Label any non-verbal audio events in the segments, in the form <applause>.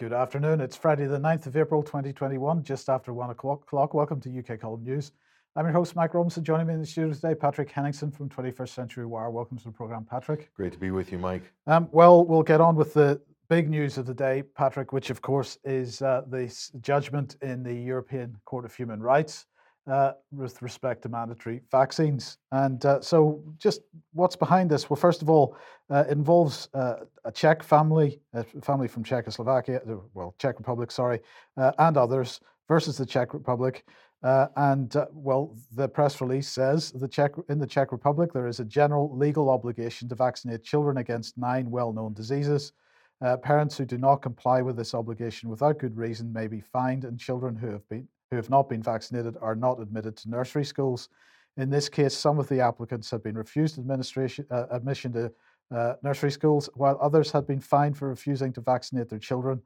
Good afternoon. It's Friday, the 9th of April, 2021, just after one o'clock. Welcome to UK Column News. I'm your host, Mike Robinson. Joining me in the studio today, Patrick Henningsen from 21st Century Wire. Welcome to the program, Patrick. Great to be with you, Mike. Um, well, we'll get on with the big news of the day, Patrick, which of course is uh, the judgment in the European Court of Human Rights uh, with respect to mandatory vaccines. And uh, so, just what's behind this? Well, first of all, uh, it involves uh, a Czech family, a family from Czechoslovakia, uh, well, Czech Republic, sorry, uh, and others versus the Czech Republic. and well, the press release says the Czech in the Czech Republic there is a general legal obligation to vaccinate children against nine well-known diseases. parents who do not comply with this obligation without good reason may be fined, and children who have been who have not been vaccinated are not admitted to nursery schools. In this case, some of the applicants have been refused administration, uh, admission to uh, nursery schools, while others had been fined for refusing to vaccinate their children.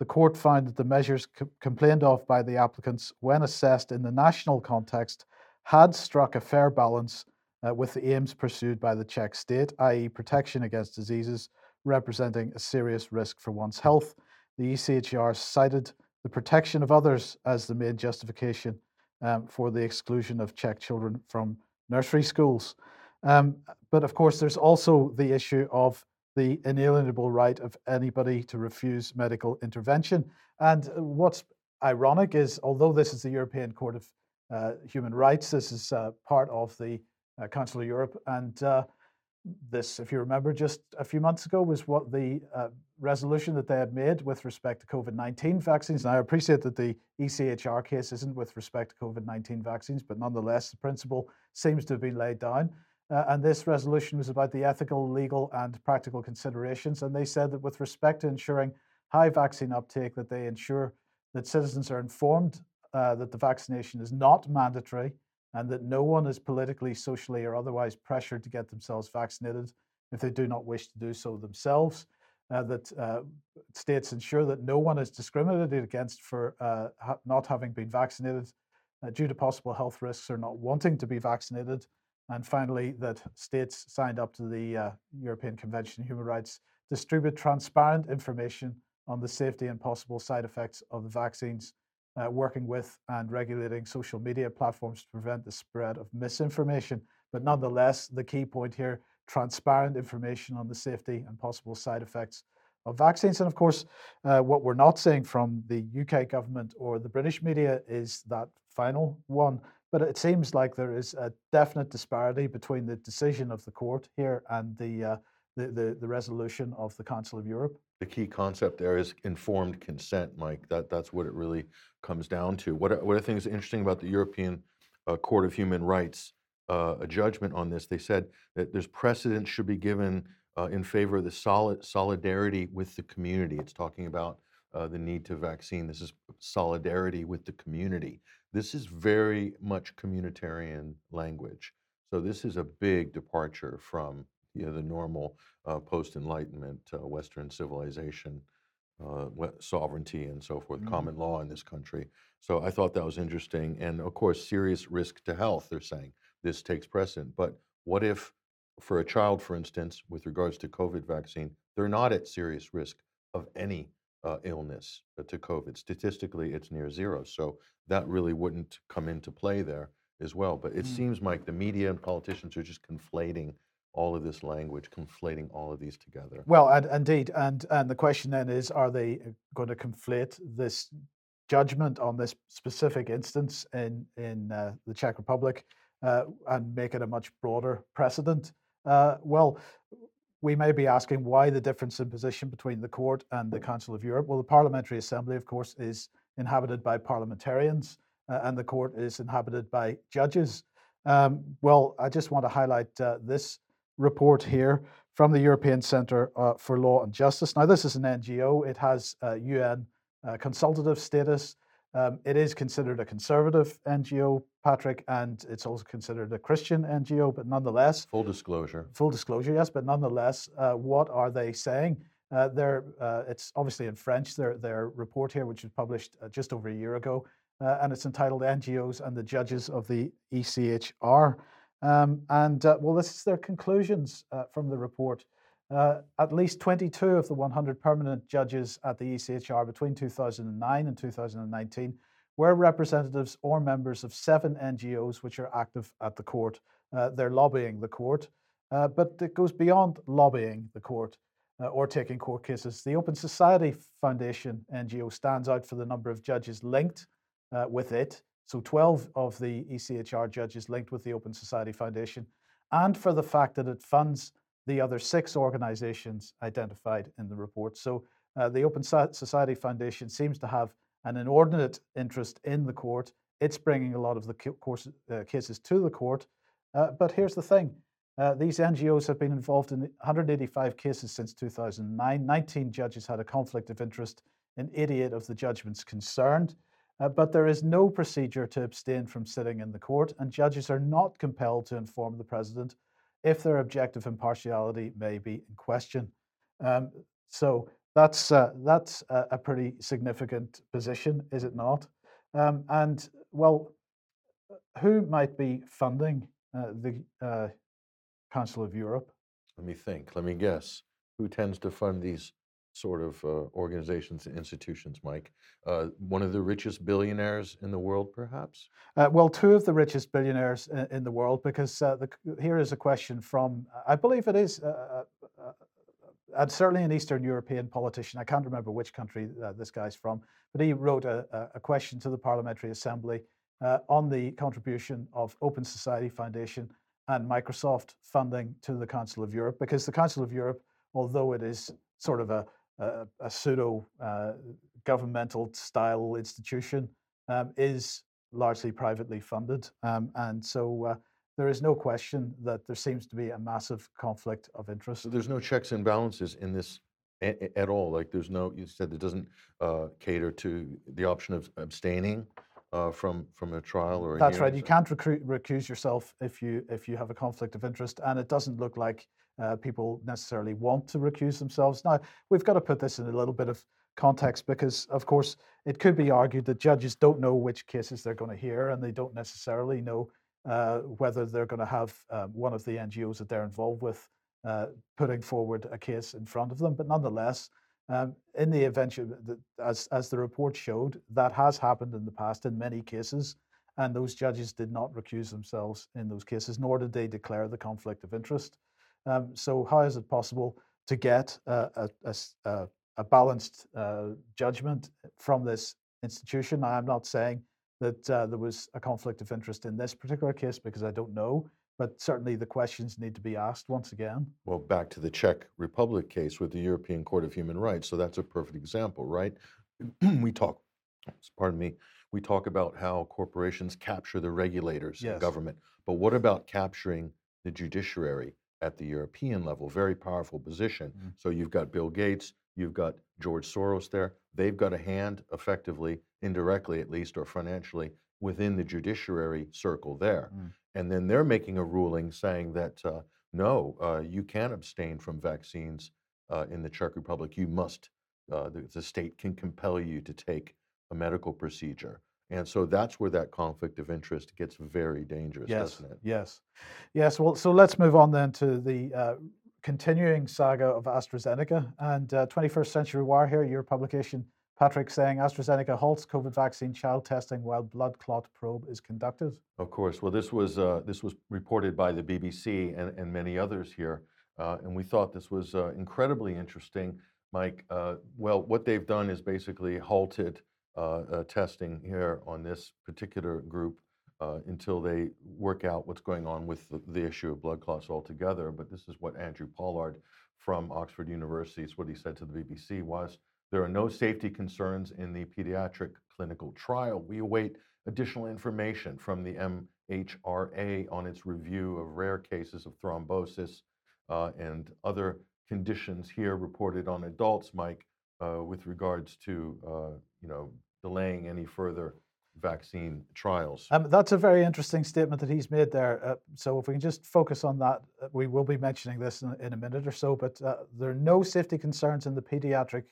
The court found that the measures co- complained of by the applicants, when assessed in the national context, had struck a fair balance uh, with the aims pursued by the Czech state, i.e., protection against diseases representing a serious risk for one's health. The ECHR cited the protection of others as the main justification um, for the exclusion of Czech children from nursery schools. Um, but of course, there's also the issue of the inalienable right of anybody to refuse medical intervention. And what's ironic is, although this is the European Court of uh, Human Rights, this is uh, part of the uh, Council of Europe, and uh, this, if you remember, just a few months ago was what the uh, resolution that they had made with respect to COVID 19 vaccines. Now, I appreciate that the ECHR case isn't with respect to COVID 19 vaccines, but nonetheless, the principle seems to have been laid down. Uh, and this resolution was about the ethical, legal, and practical considerations. And they said that with respect to ensuring high vaccine uptake, that they ensure that citizens are informed uh, that the vaccination is not mandatory and that no one is politically, socially, or otherwise pressured to get themselves vaccinated if they do not wish to do so themselves. Uh, that uh, states ensure that no one is discriminated against for uh, ha- not having been vaccinated uh, due to possible health risks or not wanting to be vaccinated. And finally, that states signed up to the uh, European Convention on Human Rights distribute transparent information on the safety and possible side effects of the vaccines uh, working with and regulating social media platforms to prevent the spread of misinformation. But nonetheless, the key point here transparent information on the safety and possible side effects of vaccines. And of course, uh, what we're not seeing from the UK government or the British media is that final one. But it seems like there is a definite disparity between the decision of the court here and the, uh, the, the, the resolution of the Council of Europe the key concept there is informed consent, Mike. That that's what it really comes down to. What are, what are things interesting about the European uh, Court of Human Rights? Uh, a judgment on this. They said that there's precedent should be given uh, in favor of the solid solidarity with the community. It's talking about uh, the need to vaccine. This is solidarity with the community. This is very much communitarian language. So this is a big departure from you know, the normal uh, post Enlightenment uh, Western civilization, uh, sovereignty, and so forth, mm-hmm. common law in this country. So I thought that was interesting. And of course, serious risk to health, they're saying this takes precedent. But what if, for a child, for instance, with regards to COVID vaccine, they're not at serious risk of any uh, illness uh, to COVID? Statistically, it's near zero. So that really wouldn't come into play there as well. But it mm. seems like the media and politicians are just conflating all of this language, conflating all of these together. Well, and, indeed, and and the question then is, are they going to conflate this judgment on this specific instance in in uh, the Czech Republic uh, and make it a much broader precedent? Uh, well, we may be asking why the difference in position between the court and the Council of Europe. Well, the Parliamentary Assembly, of course, is inhabited by parliamentarians, uh, and the court is inhabited by judges. Um, well, I just want to highlight uh, this report here from the European Centre uh, for Law and Justice. Now, this is an NGO, it has uh, UN uh, consultative status. Um, it is considered a conservative NGO, Patrick, and it's also considered a Christian NGO, but nonetheless. Full disclosure. Full disclosure, yes, but nonetheless, uh, what are they saying? Uh, uh, it's obviously in French, their, their report here, which was published uh, just over a year ago, uh, and it's entitled NGOs and the Judges of the ECHR. Um, and uh, well, this is their conclusions uh, from the report. uh, at least 22 of the 100 permanent judges at the ECHR between 2009 and 2019 were representatives or members of seven NGOs which are active at the court. Uh, they're lobbying the court, uh, but it goes beyond lobbying the court uh, or taking court cases. The Open Society Foundation NGO stands out for the number of judges linked with it. So 12 of the ECHR judges linked with the Open Society Foundation, and for the fact that it funds the other six organizations identified in the report. So uh, the Open Society Foundation seems to have an inordinate interest in the court. It's bringing a lot of the course, uh, cases to the court. Uh, but here's the thing uh, these NGOs have been involved in 185 cases since 2009. 19 judges had a conflict of interest in 88 of the judgments concerned. Uh, but there is no procedure to abstain from sitting in the court, and judges are not compelled to inform the president if their objective impartiality may be in question. Um, so that's uh, that's a, a, pretty significant position, is it not? Um, and well, who might be funding uh, the uh, Council of Europe? Let me think. Let me guess. Who tends to fund these sort of uh, organizations and institutions, Mike? Uh, one of the richest billionaires in the world, perhaps? Uh, well, two of the richest billionaires in, in the world, because uh, the, here is a question from, I believe it is, uh, uh, and certainly an Eastern European politician. I can't remember which country this guy's from, but he wrote a, a question to the Parliamentary Assembly on the contribution of Open Society Foundation and Microsoft funding to the Council of Europe, because the Council of Europe, although it is sort of a a, a pseudo uh, governmental style institution um, is largely privately funded. Um, and so uh, there is no question that there seems to be a massive conflict of interest. So there's no checks and balances in this at all. Like there's no, you said it doesn't uh, cater to the option of abstaining. Uh, from from a trial or a that's right. You can't recuse yourself if you if you have a conflict of interest, and it doesn't look like uh, people necessarily want to recuse themselves. Now, we've got to put this in a little bit of context because, of course, it could be argued that judges don't know which cases they're going to hear and they don't necessarily know uh, whether they're going to have uh, one of the NGOs that they're involved with uh, putting forward a case in front of them. But nonetheless, um, in the event, as, as the report showed, that has happened in the past in many cases. And those judges did not recuse themselves in those cases, nor did they declare the conflict of interest. Um, so how is it possible to get a, a, a, a balanced uh, judgment from this institution? I'm not saying that uh, there was a conflict of interest in this particular case because I don't know, but certainly the questions need to be asked once again. Well, back to the Czech Republic case with the European Court of Human Rights. So that's a perfect example, right? <clears throat> we talk, pardon me, we talk about how corporations capture the regulators, yes. government. But what about capturing the judiciary? At the European level, very powerful position. Mm. So you've got Bill Gates, you've got George Soros there. They've got a hand effectively, indirectly at least, or financially within the judiciary circle there. Mm. And then they're making a ruling saying that uh, no, uh, you can't abstain from vaccines uh, in the Czech Republic. You must, uh, the, the state can compel you to take a medical procedure. And so that's where that conflict of interest gets very dangerous, yes, doesn't it? Yes. Yes. Well, so let's move on then to the uh, continuing saga of AstraZeneca and uh, 21st Century Wire here, your publication, Patrick, saying AstraZeneca halts COVID vaccine child testing while blood clot probe is conducted. Of course. Well, this was uh, this was reported by the BBC and, and many others here, uh, and we thought this was uh, incredibly interesting, Mike. Uh, well, what they've done is basically halted testing here on this particular group uh, until they work out what's going on with the, the, issue of blood clots altogether. But this is what Andrew Pollard from Oxford University, is what he said to the BBC was, there are no safety concerns in the pediatric clinical trial. We await additional information from the MHRA on its review of rare cases of thrombosis uh, and other conditions here reported on adults, Mike, uh, with regards to, uh, you know, delaying any further vaccine trials. Um, that's a very interesting statement that he's made there. Uh, so if we can just focus on that, uh, we will be mentioning this in, in a minute or so, but uh, there are no safety concerns in the pediatric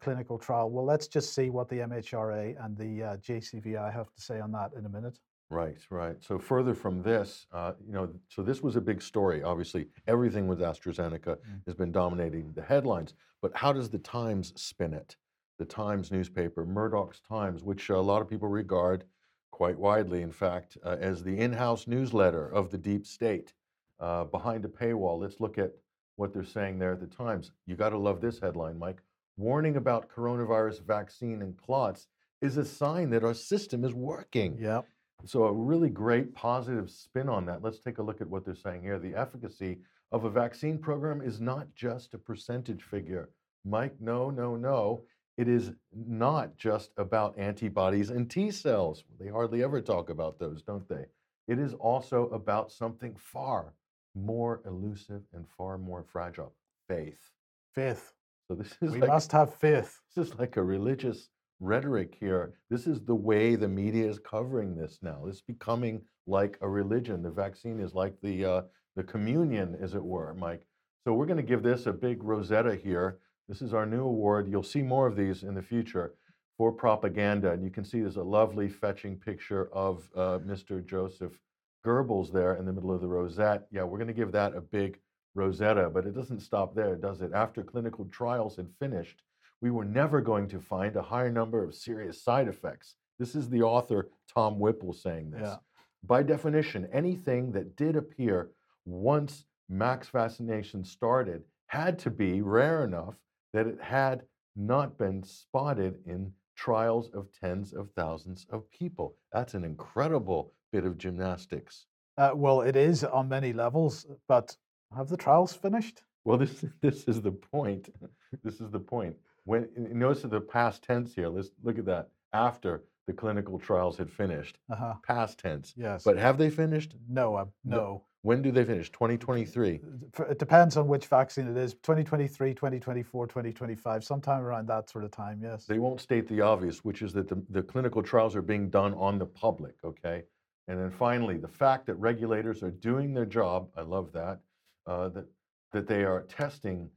clinical trial. Well, let's just see what the MHRA and the JCVI have to say on that in a minute. Right, right. So further from this, uh, you know, so this was a big story. Obviously, everything with AstraZeneca Mm. has been dominating the headlines. But how does the Times spin it? The Times newspaper, Murdoch's Times, which a lot of people regard quite widely, in fact, uh, as the in-house newsletter of the deep state, uh, behind a paywall. Let's look at what they're saying there at the Times. You got to love this headline, Mike. Warning about coronavirus vaccine and clots is a sign that our system is working. Yeah. So, a really great positive spin on that. Let's take a look at what they're saying here. The efficacy of a vaccine program is not just a percentage figure. Mike, no, no, no. It is not just about antibodies and T cells. They hardly ever talk about those, don't they? It is also about something far more elusive and far more fragile faith. Faith. So, this <laughs> is We like, must have faith. this is like a religious rhetoric here. This is the way the media is covering this now. It's becoming like a religion. The vaccine is like the uh, the communion, as it were, Mike. So we're going to give this a big Rosetta here. This is our new award. You'll see more of these in the future for propaganda, and you can see there's a lovely fetching picture of uh, Mr. Joseph Goebbels there in the middle of the rosette. Yeah, we're going to give that a big Rosetta, but it doesn't stop there, does it? After clinical trials had finished, we were never going to find a higher number of serious side effects. This is the author, Tom Whipple, saying this. Yeah. By definition, anything that did appear once max vaccination started had to be rare enough that it had not been spotted in trials of tens of thousands of people. That's an incredible bit of gymnastics. Uh, well, it is on many levels, but have the trials finished? Well, this <laughs> this is the point. This is the point. When notice the past tense here. Let's look at that. After the clinical trials had finished, Uh-huh. past tense. Yes. But have they finished? no, uh, No. no. When do they finish? 2023. It depends on which vaccine it is 2023, 2024, 2025, sometime around that sort of time, yes. They won't state the obvious, which is that the, the clinical trials are being done on the public, okay? And then finally, the fact that regulators are doing their job, I love that, uh, that, that they are testing,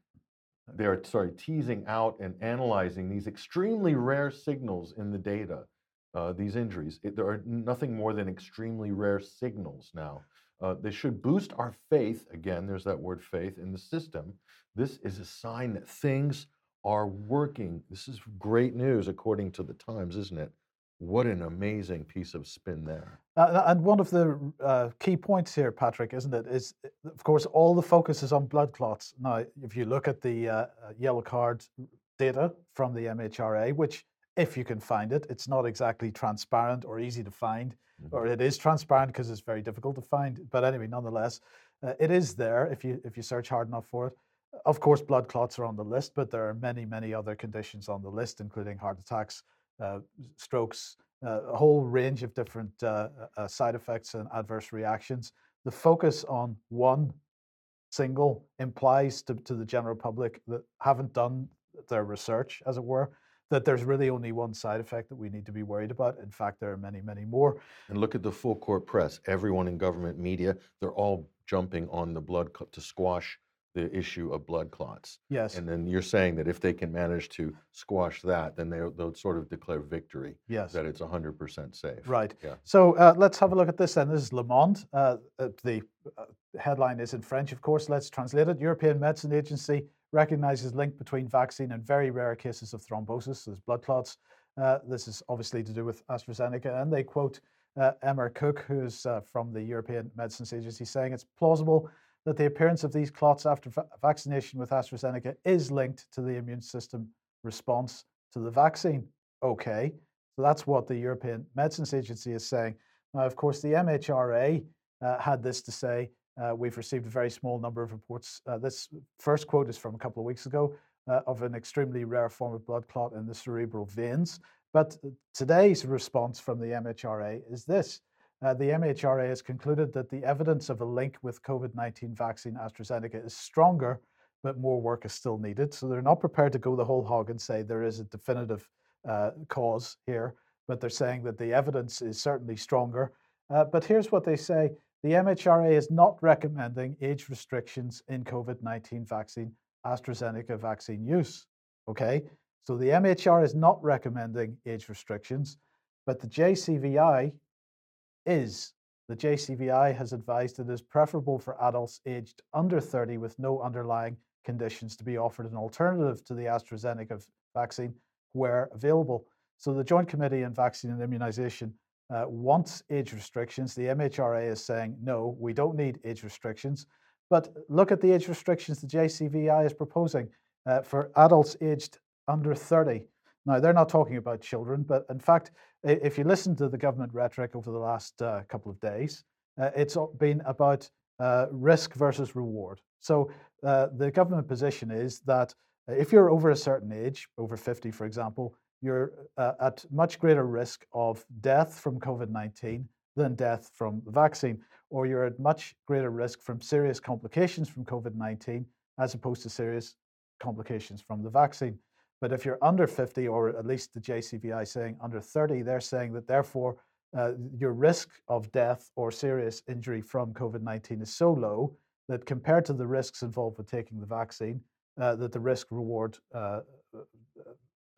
they're, sorry, teasing out and analyzing these extremely rare signals in the data, uh, these injuries. It, there are nothing more than extremely rare signals now. Uh, they should boost our faith, again, there's that word faith, in the system. This is a sign that things are working. This is great news, according to the Times, isn't it? What an amazing piece of spin there. Uh, and one of the uh, key points here, Patrick, isn't it, is of course all the focus is on blood clots. Now, if you look at the uh, yellow card data from the MHRA, which if you can find it, it's not exactly transparent or easy to find, Mhm. or it is transparent because it's very difficult to find. But anyway, nonetheless, uh, it is there if you if you search hard enough for it. Of course, blood clots are on the list, but there are many, many other conditions on the list, including heart attacks, strokes, uh, a whole range of different uh, uh, side effects and adverse reactions. The focus on one single implies to, to the general public that haven't done their research, as it were, that there's really only one side effect that we need to be worried about. In fact, there are many, many more. And look at the full court press. Everyone in government media, they're all jumping on the blood to squash the issue of blood clots. Yes, And then you're saying that if they can manage to squash that, then they, they'll sort of declare victory, yes. that it's 100% safe. Right. Yeah. So uh, let's have a look at this then. This is Le Monde. Uh, uh, the uh, headline is in French, of course. Let's translate it. European Medicine Agency recognizes link between vaccine and very rare cases of thrombosis, there's blood clots. Uh, this is obviously to do with AstraZeneca. And they quote uh, Emer Cooke, who is uh, from the European Medicines Agency, saying it's plausible that the appearance of these clots after va- vaccination with AstraZeneca is linked to the immune system response to the vaccine. Okay, so that's what the European Medicines Agency is saying. Now, of course, the MHRA uh, had this to say. Uh, we've received a very small number of reports. Uh, this first quote is from a couple of weeks ago uh, of an extremely rare form of blood clot in the cerebral veins. But uh, today's response from the MHRA is this. Uh, the MHRA has concluded that the evidence of a link with COVID 19 vaccine AstraZeneca is stronger, but more work is still needed. So they're not prepared to go the whole hog and say there is a definitive uh, cause here, but they're saying that the evidence is certainly stronger. Uh, but here's what they say the MHRA is not recommending age restrictions in COVID 19 vaccine, AstraZeneca vaccine use. Okay, so the MHRA is not recommending age restrictions, but the JCVI is the JCVI has advised it is preferable for adults aged under 30 with no underlying conditions to be offered an alternative to the AstraZeneca vaccine where available. So the Joint Committee on Vaccine and Immunization uh, wants age restrictions. The MHRA is saying, no, we don't need age restrictions. But look at the age restrictions the JCVI is proposing uh, for adults aged under 30. Now, they're not talking about children, but in fact, if you listen to the government rhetoric over the last uh, couple of days, uh, it's been about uh, risk versus reward. So uh, the government position is that if you're over a certain age, over 50, for example, you're uh, at much greater risk of death from COVID 19 than death from the vaccine, or you're at much greater risk from serious complications from COVID 19 as opposed to serious complications from the vaccine. But if you're under 50, or at least the JCVI saying under 30, they're saying that therefore uh, your risk of death or serious injury from COVID 19 is so low that compared to the risks involved with taking the vaccine, uh, that the risk reward uh,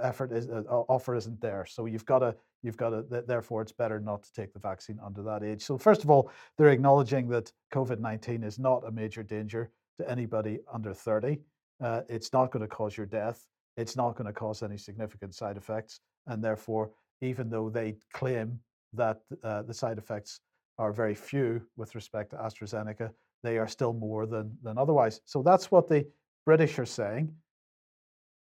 effort is uh, offer isn't there. So you've got to you've got to therefore it's better not to take the vaccine under that age. So first of all, they're acknowledging that COVID nineteen is not a major danger to anybody under thirty. Uh, it's not going to cause your death. It's not going to cause any significant side effects, and therefore, even though they claim that uh, the side effects are very few with respect to AstraZeneca, they are still more than than otherwise. So that's what the British are saying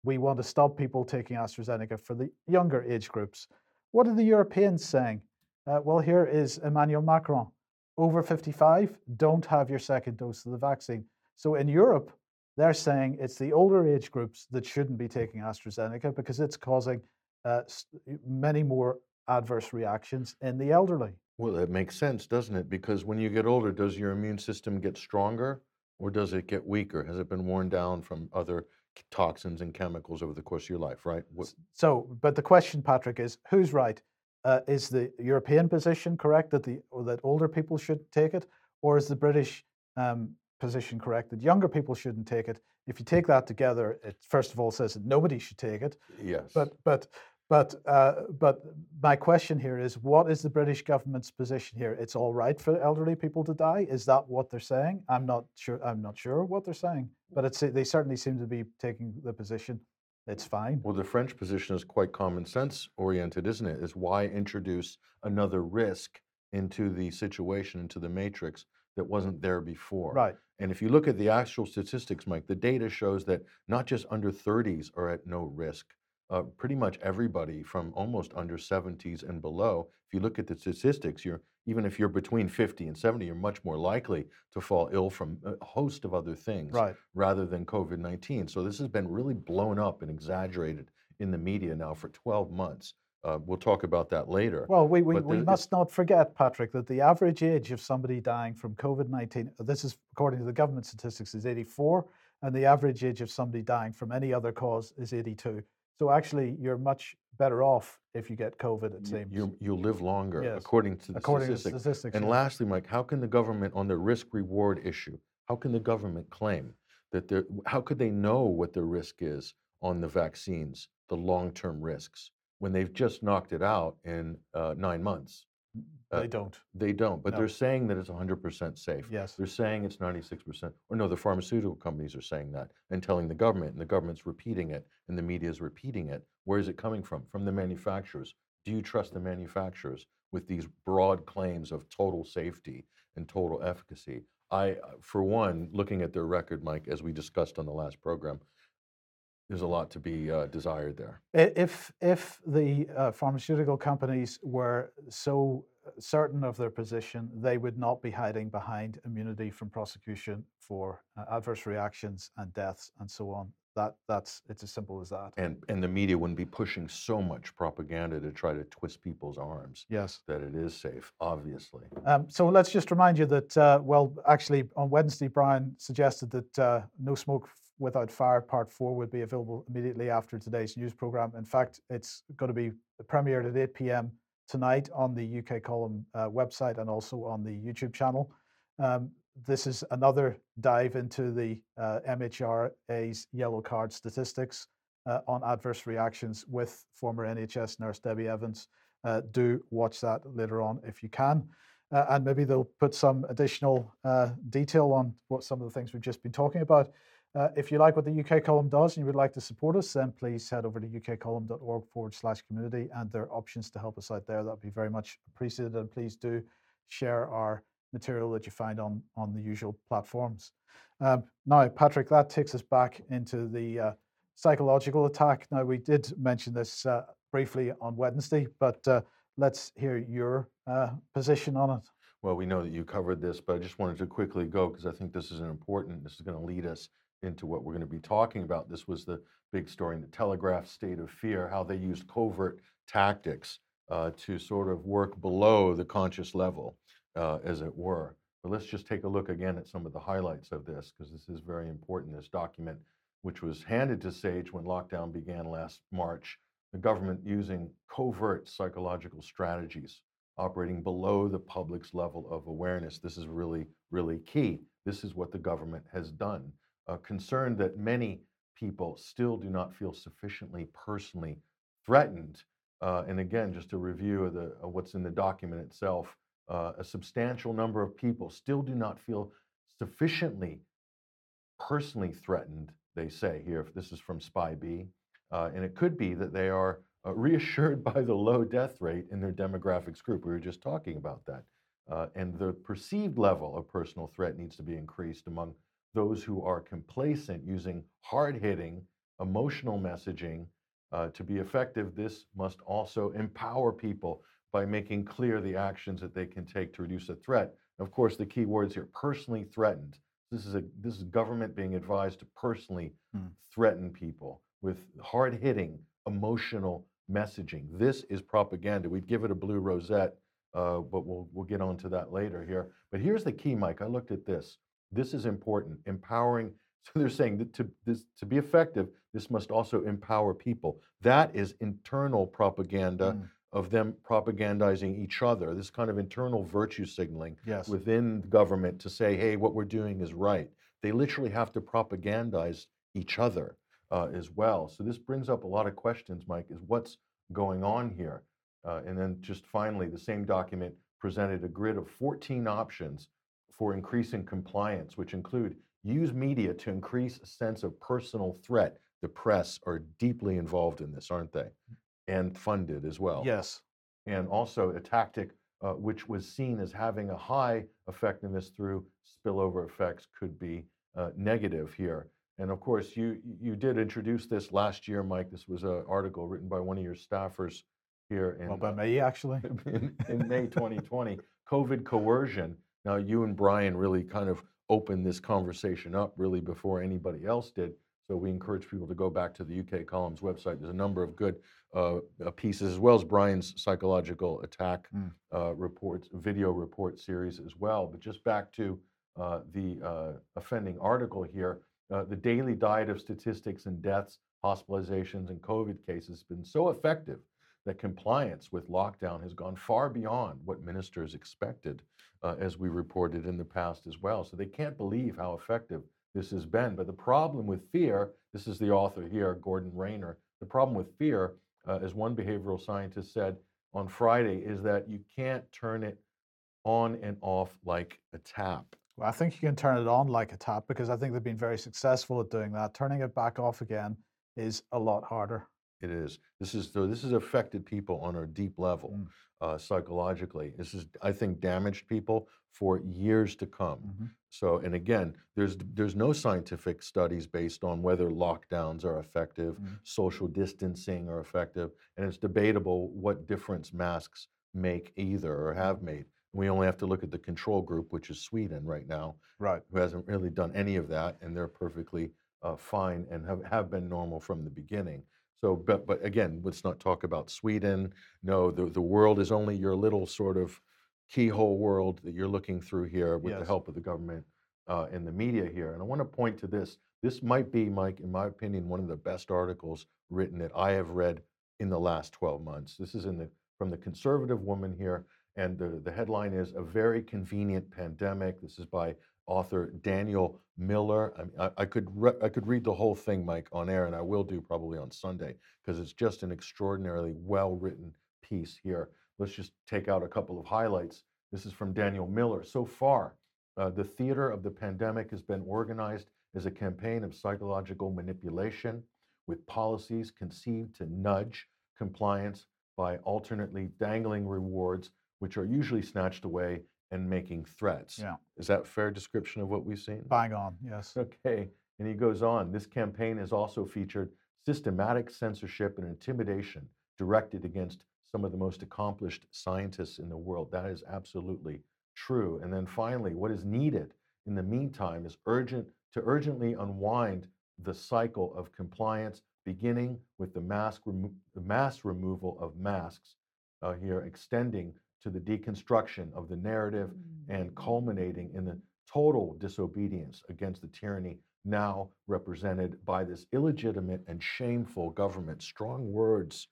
we want to stop people taking AstraZeneca for the younger age groups. What are the Europeans saying? Uh, well, here is Emmanuel Macron. Over 55, don't have your second dose of the vaccine. So in Europe, they're saying it's the older age groups that shouldn't be taking AstraZeneca because it's causing uh, many more adverse reactions in the elderly. Well, that makes sense, doesn't it? Because when you get older, does your immune system get stronger or does it get weaker? Has it been worn down from other toxins and chemicals over the course of your life, right? What, So, but the question, Patrick, is who's right? Uh, is the European position correct that the that older people should take it, or is the British um, position correct that younger people shouldn't take it? If you take that together, it first of all says that nobody should take it. yes. But but but uh, but my question here is, what is the British government's position here? It's all right for elderly people to die. Is that what they're saying? I'm not sure. I'm not sure what they're saying. But it's they certainly seem to be taking the position. It's fine. Well, the French position is quite common sense oriented, isn't it? Is why introduce another risk into the situation, into the matrix that wasn't there before. Right. And if you look at the actual statistics, Mike, the data shows that not just under 30s are at no risk, uh, pretty much everybody from almost under 70s and below. If you look at the statistics, you're even if you're between 50 and 70, you're much more likely to fall ill from a host of other things right. rather than COVID 19. So this has been really blown up and exaggerated in the media now for 12 months. Uh, we'll talk about that later. Well, we, we, we must not forget, Patrick, that the average age of somebody dying from COVID 19, this is according to the government statistics, is 84, and the average age of somebody dying from any other cause is 82. So actually, you're much better off if you get COVID. It seems you you live longer Yes. according to the according statistics. to statistics. And lastly, Mike, how can the government on the risk reward issue? How can the government claim that there? How could they know what the risk is on the vaccines, the long-term risks, when they've just knocked it out in uh, nine months? uh, they don't. They don't, but No. they're saying that it's 100% safe. Yes. They're saying it's 96%. Or no, the pharmaceutical companies are saying that and telling the government, and the government's repeating it, and the media is repeating it. Where is it coming from? From the manufacturers. Do you trust the manufacturers with these broad claims of total safety and total efficacy? I, uh, for one, looking at their record, Mike, as we discussed on the last program, there's a lot to be uh, desired there. If if the uh, pharmaceutical companies were so certain of their position, they would not be hiding behind immunity from prosecution for uh, adverse reactions and deaths and so on. That that's it's as simple as that. And, and the media wouldn't be pushing so much propaganda to try to twist people's arms Yes. that it is safe, obviously. Um, so let's just remind you that, uh, well, actually, on Wednesday, Brian suggested that uh, No Smoke Without Fire Part 4 would be available immediately after today's news program. In fact, it's going to be premiered at 8 p.m. tonight on the UK Column uh, website and also on the YouTube channel. Um, this is another dive into the uh, MHRA's yellow card statistics uh, on adverse reactions with former NHS nurse Debbie Evans. Uh, do watch that later on if you can. uh, and maybe they'll put some additional uh, detail on what some of the things we've just been talking about. Uh, if you like what the UK column does and you would like to support us, then please head over to ukcolumn.org forward slash community and there are options to help us out there. That would be very much appreciated. And please do share our material that you find on, on the usual platforms. Um, now, Patrick, that takes us back into the uh, psychological attack. Now, we did mention this uh, briefly on Wednesday, but uh, let's hear your uh, position on it. Well, we know that you covered this, but I just wanted to quickly go because I think this is an important, this is going to lead us into what we're going to be talking about. This was the big story in the Telegraph State of Fear, how they used covert tactics uh, to sort of work below the conscious level, uh, as it were. But let's just take a look again at some of the highlights of this, because this is very important. This document, which was handed to SAGE when lockdown began last March, the government using covert psychological strategies operating below the public's level of awareness. This is really, really key. This is what the government has done uh, concerned that many people still do not feel sufficiently personally threatened. Uh, and again, just a review of, the, of what's in the document itself, uh, a substantial number of people still do not feel sufficiently personally threatened, they say here, this is from SPI-B. Uh, and it could be that they are uh, reassured <laughs> by the low death rate in their demographics group. We were just talking about that. Uh, and the perceived level of personal threat needs to be increased among those who are complacent using hard hitting emotional messaging uh, to be effective, this must also empower people by making clear the actions that they can take to reduce a threat. And of course, the key words here personally threatened. This is, a, this is government being advised to personally hmm. threaten people with hard hitting emotional messaging. This is propaganda. We'd give it a blue rosette, uh, but we'll, we'll get on to that later here. But here's the key, Mike. I looked at this. This is important. Empowering. <laughs> So they're saying that to this to be effective, this must also empower people. That is internal propaganda mm. of them propagandizing each other. This kind of internal virtue signaling yes. within government to say, "Hey, what we're doing is right." They literally have to propagandize each other uh, as well. So this brings up a lot of questions, Mike. Is what's going on here? Uh, and then just finally, the same document presented a grid of 14 options for increasing compliance, which include use media to increase a sense of personal threat. The press are deeply involved in this, aren't they? And funded as well. Yes. And also a tactic uh, which was seen as having a high effectiveness through spillover effects could be uh, negative here. And of course, you you did introduce this last year, Mike. This was an article written by one of your staffers here in, well, by me actually <laughs> in, in May 2020. COVID coercion now, you and Brian really kind of opened this conversation up really before anybody else did. So we encourage people to go back to the UK Columns website. There's a number of good uh, uh, pieces, as well as Brian's psychological attack mm. uh, reports, video report series as well. But just back to uh, the uh, offending article here, uh, the daily diet of statistics and deaths, hospitalizations, and COVID cases has been so effective that compliance with lockdown has gone far beyond what ministers expected, uh, as we reported in the past as well. So they can't believe how effective this has been. But the problem with fear, this is the author here, Gordon Rayner, the problem with fear, uh, as one behavioral scientist said on Friday, is that you can't turn it on and off like a tap. Well, I think you can turn it on like a tap because I think they've been very successful at doing that. Turning it back off again is a lot harder. It is. This is so. This has affected people on a deep level, mm. uh, psychologically. This is, I think, damaged people for years to come. Mm-hmm. So, and again, there's there's no scientific studies based on whether lockdowns are effective, mm. social distancing are effective, and it's debatable what difference masks make either or have mm-hmm. made. We only have to look at the control group, which is Sweden right now, right? Who hasn't really done any of that, and they're perfectly uh, fine and have, have been normal from the beginning. So, but, but again, let's not talk about Sweden. No, the, the world is only your little sort of keyhole world that you're looking through here with yes. the help of the government uh, and the media here. And I want to point to this. This might be, Mike, in my opinion, one of the best articles written that I have read in the last 12 months. This is in the from the conservative woman here, and the, the headline is A Very Convenient Pandemic. This is by author Daniel Miller. I, I, could re- I could read the whole thing, Mike, on air, and I will do probably on Sunday because it's just an extraordinarily well written piece here. Let's just take out a couple of highlights. This is from Daniel Miller. So far, uh, the theater of the pandemic has been organized as a campaign of psychological manipulation with policies conceived to nudge compliance by alternately dangling rewards, which are usually snatched away and making threats. Yeah. Is that a fair description of what we've seen? Bygone, yes. Okay. And he goes on this campaign has also featured systematic censorship and intimidation directed against some of the most accomplished scientists in the world. That is absolutely true. And then finally, what is needed in the meantime is urgent to urgently unwind the cycle of compliance, beginning with the mask remo- the mass removal of masks uh, here, extending to the deconstruction of the narrative and culminating in the total disobedience against the tyranny now represented by this illegitimate and shameful government. Strong words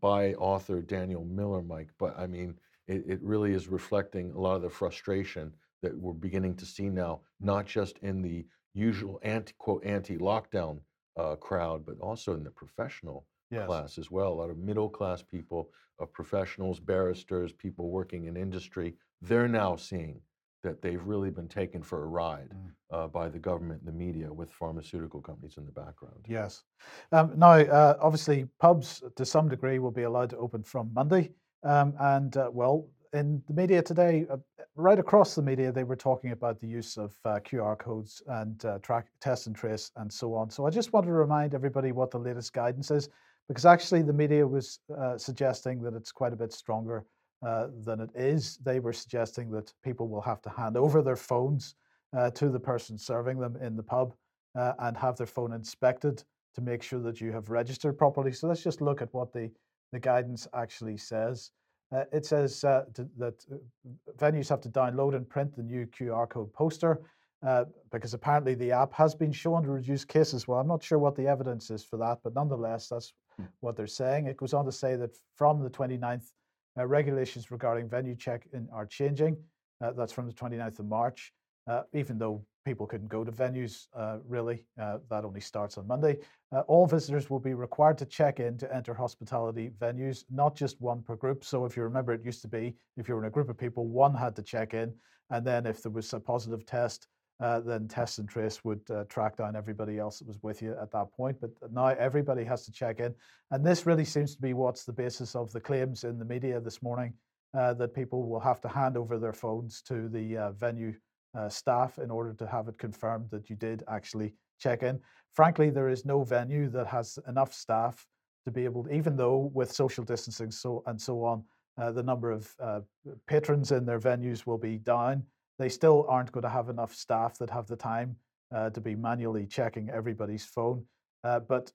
by author Daniel Miller, Mike, but I mean, it, it really is reflecting a lot of the frustration that we're beginning to see now, not just in the usual anti quote anti lockdown uh, crowd, but also in the professional Yes. class as well. A lot of middle class people, uh, professionals, barristers, people working in industry, they're now seeing that they've really been taken for a ride Mm. uh, by the government and the media with pharmaceutical companies in the background. Yes. Um, now, uh, obviously, pubs to some degree will be allowed to open from Monday. Um, and, uh, well, in the media today, uh, right across the media, they were talking about the use of uh, QR codes and uh, track, test and trace and so on. So I just want to remind everybody what the latest guidance is, because actually the media was uh, suggesting that it's quite a bit stronger uh, than it is. They were suggesting that people will have to hand over their phones uh, to the person serving them in the pub uh, and have their phone inspected to make sure that you have registered properly. So let's just look at what the, the guidance actually says. Uh, it says to, that uh, venues have to download and print the new QR code poster uh, because apparently the app has been shown to reduce cases. Well, I'm not sure what the evidence is for that, but nonetheless, that's. What they're saying. It goes on to say that from the 29th, uh, regulations regarding venue check-in are changing. Uh, that's from the 29th of March. Uh, even though people couldn't go to venues, uh, really, uh, that only starts on Monday. Uh, all visitors will be required to check in to enter hospitality venues, not just one per group. So, if you remember, it used to be if you were in a group of people, one had to check in, and then if there was a positive test, uh, then test and trace would uh, track down everybody else that was with you at that point. But now everybody has to check in, and this really seems to be what's the basis of the claims in the media this morning uh, that people will have to hand over their phones to the uh, venue uh, staff in order to have it confirmed that you did actually check in. Frankly, there is no venue that has enough staff to be able, even though with social distancing so and so on, the number of patrons in their venues will be down. They still aren't going to have enough staff that have the time uh, to be manually checking everybody's phone. Uh, but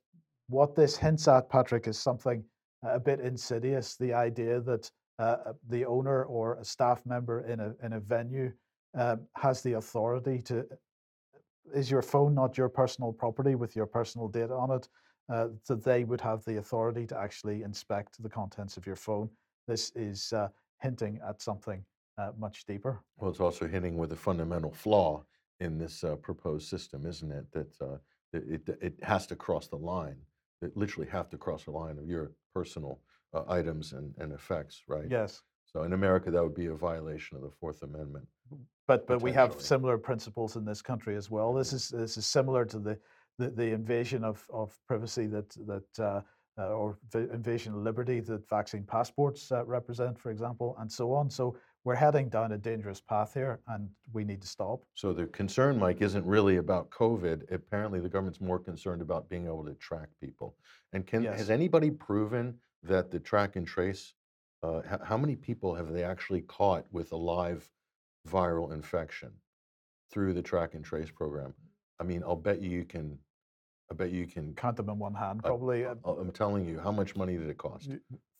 what this hints at, Patrick, is something a bit insidious. The idea that uh, the owner or a staff member in a in a venue uh, has the authority to. Is your phone not your personal property with your personal data on it? Uh, that they would have the authority to actually inspect the contents of your phone. This is uh, hinting at something uh, much deeper. Well, it's also hitting with a fundamental flaw in this uh, proposed system, isn't it? That uh, it, it has to cross the line. It literally have to cross the line of your personal uh, items and, and effects, right? Yes. So in America, that would be a violation of the Fourth Amendment. But but we have similar principles in this country as well. This is this is similar to the the, the invasion of, of privacy that that uh, uh, or v- invasion of liberty that vaccine passports uh, represent, for example, and so on. So we're heading down a dangerous path here, and we need to stop. So the concern, Mike, isn't really about COVID. Apparently, the government's more concerned about being able to track people. And can Yes. has anybody proven that the track and trace? Uh, h- how many people have they actually caught with a live viral infection through the track and trace program? I mean, I'll bet you you can. I bet you can. Count them in one hand, probably uh, I- I'm telling you, how much money did it cost?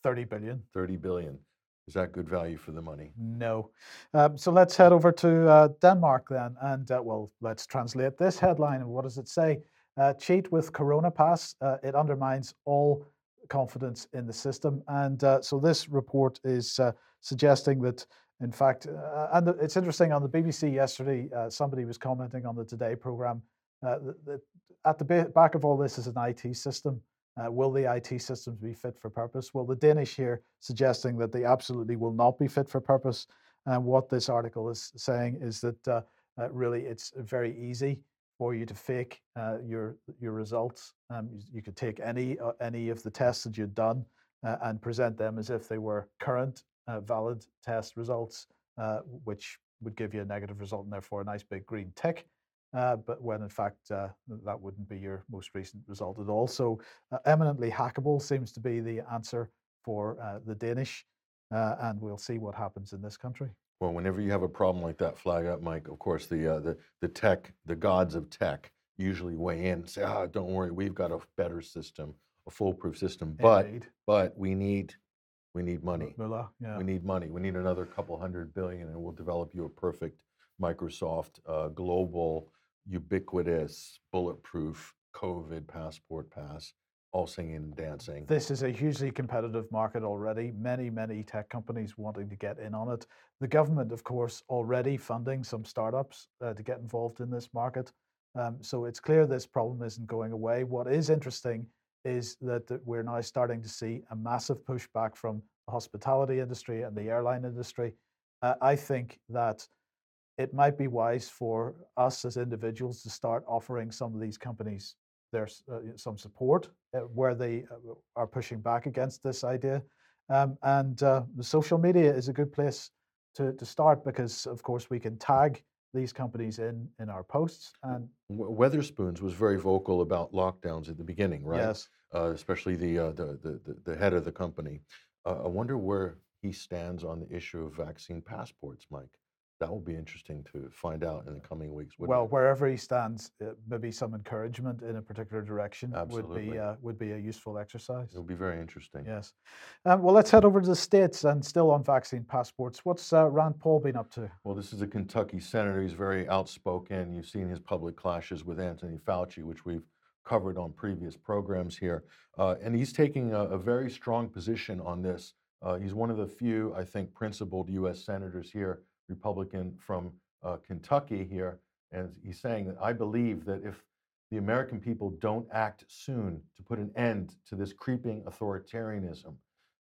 30 billion. Thirty billion. Is that good value for the money? No. Um, so let's head over to uh, Denmark then. And uh, well, let's translate this headline. And what does it say? Uh, cheat with Corona Pass. Uh, it undermines all confidence in the system. And uh, so this report is uh, suggesting that, in fact, and it's interesting on the BBC yesterday, somebody was commenting on the Today program uh, that, that at the back of all this is an IT system. Uh, will the IT systems be fit for purpose? Well, the Danish here suggesting that they absolutely will not be fit for purpose. And what this article is saying is that uh, uh, really it's very easy for you to fake uh, your your results. Um, you, you, could take any uh, any of the tests that you'd done uh, and present them as if they were current valid test results, which would give you a negative result and therefore a nice big green tick. Uh, but when in fact uh, that wouldn't be your most recent result at all. So uh, eminently hackable seems to be the answer for the Danish, and we'll see what happens in this country. Well, whenever you have a problem like that flag up, Mike, of course the uh, the the tech, the gods of tech, usually weigh in and say, "Ah, don't worry, we've got a better system, a foolproof system." But Indeed. but we need we need money. Mullah, yeah. We need money. We need another couple hundred billion, and we'll develop you a perfect Microsoft uh, global, ubiquitous, bulletproof COVID passport pass all singing and dancing. This is a hugely competitive market already. Many, many tech companies wanting to get in on it. The government, of course, already funding some startups uh, to get involved in this market. Um, so it's clear this problem isn't going away. What is interesting is that, that we're now starting to see a massive pushback from the hospitality industry and the airline industry. Uh, I think that it might be wise for us as individuals to start offering some of these companies there's uh, some support uh, where they uh, are pushing back against this idea. Um, and uh, social media is a good place to, to start because, of course, we can tag these companies in in our posts. And Wetherspoons was very vocal about lockdowns at the beginning, right? Yes. Uh, especially the, uh, the, the the head of the company. I wonder where he stands on the issue of vaccine passports, Mike. That will be interesting to find out in the coming weeks. Well, it? wherever he stands, uh, maybe some encouragement in a particular direction Absolutely. would be uh, would be a useful exercise. It will be very interesting. Yes. Um, well, let's head over to the states and still on vaccine passports. What's uh, Rand Paul been up to? Well, this is a Kentucky senator. He's very outspoken. You've seen his public clashes with Anthony Fauci, which we've covered on previous programs here, uh, and he's taking a, a, very strong position on this. Uh, he's one of the few, I think, principled U.S. senators here Republican from uh, Kentucky here, and he's saying that I believe that if the American people don't act soon to put an end to this creeping authoritarianism,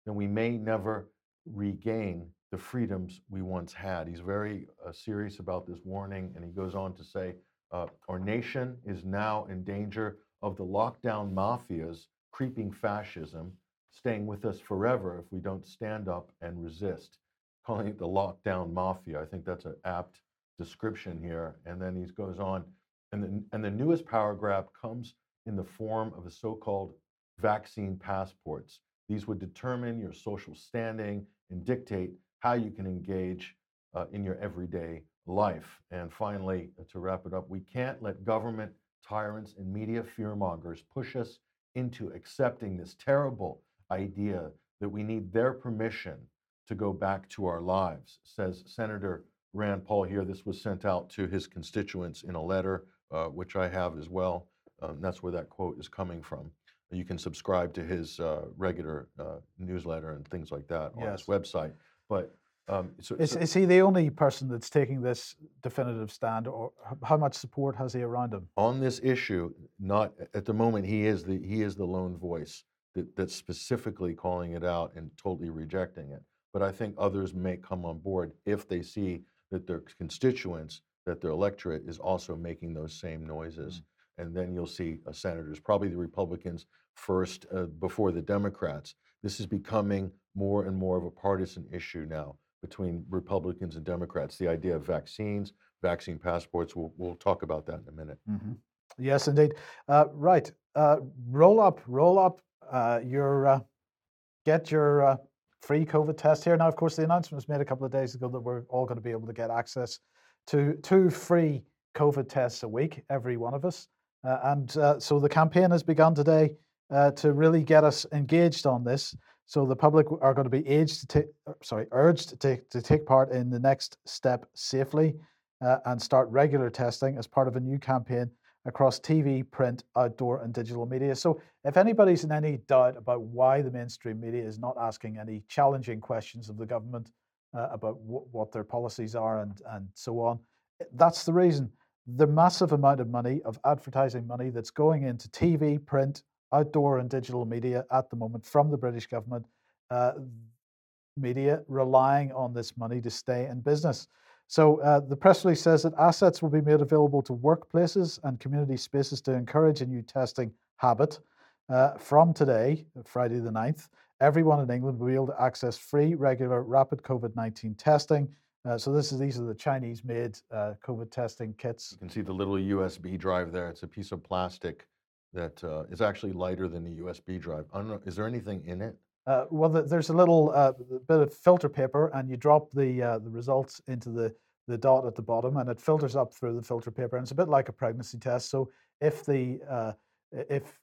then we may never regain the freedoms we once had. He's very uh, serious about this warning, and he goes on to say, uh, Our nation is now in danger of the lockdown mafia's creeping fascism staying with us forever if we don't stand up and resist calling it the lockdown mafia. I think that's an apt description here. And then he goes on, and the, and the newest power grab comes in the form of the so-called vaccine passports. These would determine your social standing and dictate how you can engage uh, in your everyday life. And finally, uh, to wrap it up, we can't let government tyrants and media fearmongers push us into accepting this terrible idea that we need their permission to go back to our lives, says Senator Rand Paul here. This was sent out to his constituents in a letter, uh, which I have as well. Um, that's where that quote is coming from. You can subscribe to his uh, regular uh, newsletter and things like that on yes. his website. But um, so, is, so, is he the only person that's taking this definitive stand, or how much support has he around him on this issue? Not at the moment. He is the he is the lone voice that, that's specifically calling it out and totally rejecting it but I think others may come on board if they see that their constituents, that their electorate is also making those same noises. Mm. And then you'll see uh, senators, probably the Republicans first uh, before the Democrats. This is becoming more and more of a partisan issue now between Republicans and Democrats. The idea of vaccines, vaccine passports, we'll, we'll talk about that in a minute. Mm-hmm. Yes, indeed. Uh, right. Uh, roll up, roll up uh, your, uh, get your free COVID test here. Now, of course, the announcement was made a couple of days ago that we're all going to be able to get access to two free COVID tests a week, every one of us. Uh, and uh, so the campaign has begun today uh, to really get us engaged on this. So the public are going to be aged to take, uh, sorry, urged to take, to take part in the next step safely uh, and start regular testing as part of a new campaign across TV, print, outdoor, and digital media. So, if anybody's in any doubt about why the mainstream media is not asking any challenging questions of the government uh, about w- what their policies are and, and so on, that's the reason. The massive amount of money, of advertising money that's going into TV, print, outdoor, and digital media at the moment from the British government. Uh, media relying on this money to stay in business. So uh, the press release says that assets will be made available to workplaces and community spaces to encourage a new testing habit. Uh, from today, Friday the 9th, everyone in England will be able to access free, regular, rapid COVID 19 testing. Uh, so this is these are the Chinese-made uh, COVID testing kits. You can see the little USB drive there. It's a piece of plastic that uh, is actually lighter than the USB drive. Is there anything in it? Uh, well, the, there's a little uh, bit of filter paper, and you drop the uh, the results into the the dot at the bottom, and it filters up through the filter paper. And it's a bit like a pregnancy test. So if the uh, if